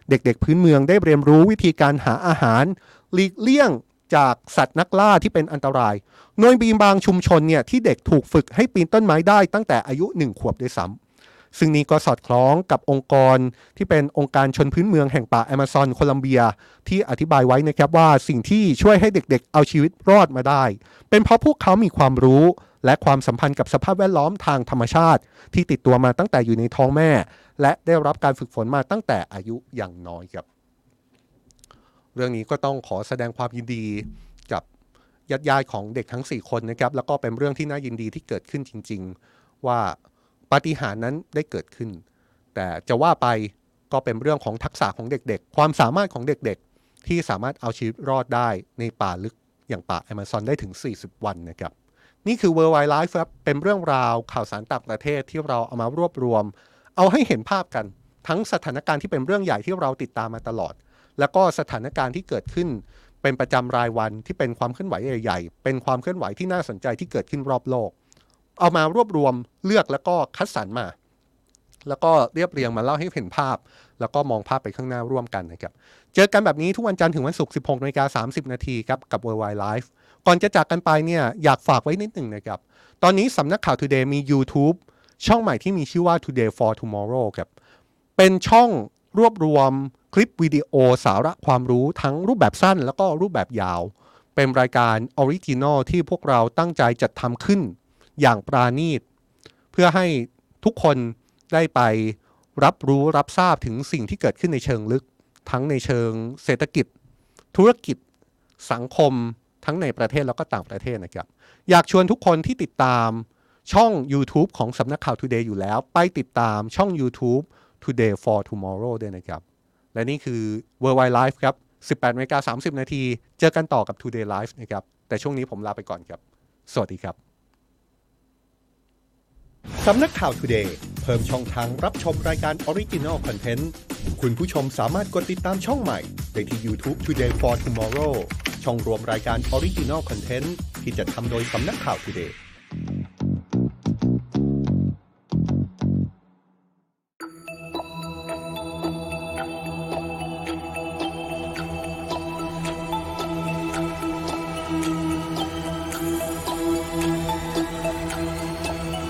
เด็กๆ พื้นเมืองได้เรียนรู้วิธีการหาอาหาร หลีกเลี่ยง จากสัตว์นักล่าที่เป็นอันตรายโดยมีบางชุมชนเนี่ยที่เด็กถูกฝึกให้ปีนต้นไม้ได้ตั้งแต่อายุหนึ่งขวบด้วยซ้ำซึ่งนี้ก็สอดคล้องกับองค์กรที่เป็นองค์การชนพื้นเมืองแห่งป่าแอมะซอนโคลัมเบีย ที่อธิบายไว้นะครับว่าสิ่งที่ช่วยให้เด็กๆ เอาชีวิตรอดมาได้ เป็นเพราะพวกเขามีความรู้และความสัมพันธ์กับสภาพแวดล้อมทางธรรมชาติ ที่ติดตัวมาตั้งแต่อยู่ในท้องแม่ และได้รับการฝึกฝนมาตั้งแต่อายุอย่างน้อยครับ เรื่องนี้ก็ต้องขอแสดงความยินดีกับญาติญาติของเด็กทั้ง 4 คนนะครับ แล้วก็เป็นเรื่องที่น่ายินดีที่เกิดขึ้นจริง ๆ ว่าปาฏิหาริย์นั้นได้เกิดขึ้น แต่จะว่าไปก็เป็นเรื่องของทักษะของเด็กๆ ความสามารถของเด็กๆ ที่สามารถเอาชีวิตรอดได้ในป่าลึกอย่างป่าแอมะซอนได้ถึง 40 วันนะครับ นี่คือ World Wide Life ครับเป็นเรื่องราวข่าวสารต่างประเทศที่เราเอามารวบรวม เอาให้เห็นภาพกัน ทั้งสถานการณ์ที่เป็นเรื่องใหญ่ที่เราติดตามมาตลอด แล้วก็สถานการณ์ที่เกิดขึ้นเป็นประจำรายวันที่เป็นความเคลื่อนไหวใหญ่ๆ เป็นความเคลื่อนไหวที่น่าสนใจที่เกิดขึ้นรอบโลก เอามารวบรวมเลือกแล้วก็คัดสรรมา แล้วก็เรียบเรียงมาเล่าให้เห็นภาพ แล้วก็มองภาพไปข้างหน้าร่วมกันนะครับ เจอกันแบบนี้ทุกวันจันทร์ถึงวันศุกร์ 16นาฬิกา30 นาทีครับกับ World Why Live ก่อนจะจากกันไปเนี่ยอยากฝากไว้นิดหนึ่งนะครับ ตอนนี้สำนักข่าว Today มี YouTube ช่องใหม่ที่มีชื่อว่า Today for Tomorrow ครับ เป็นช่อง รวบรวมคลิปวิดีโอสาระความรู้ทั้งรูปแบบสั้นแล้วก็รูปแบบยาว เป็นรายการ original ที่พวกเราตั้งใจจัดทำขึ้น อย่างประณีต เพื่อให้ทุกคนได้ไปรับรู้รับทราบถึงสิ่งที่เกิดขึ้นในเชิงลึก ทั้งในเชิงเศรษฐกิจ ธุรกิจ สังคม ทั้งในประเทศแล้วก็ต่างประเทศนะครับ อยากชวนทุกคนที่ติดตามช่อง YouTube ของสำนักข่าว Today อยู่แล้ว ไปติดตามช่อง YouTube Today for Tomorrow ด้วยนะครับ และนี่คือ Worldwide Live ครับ 18นาฬิกา30 นาที เจอกันต่อกับ Today Live นะครับ แต่ช่วงนี้ผมลาไปก่อนครับ สวัสดีครับ สำนักข่าว Today เพิ่มช่องทางรับชมรายการ Original Content คุณผู้ชมสามารถกดติดตามช่องใหม่ ได้ที่ YouTube Today for Tomorrow ช่องรวมรายการ Original Content ที่จะทำโดยสำนักข่าว Today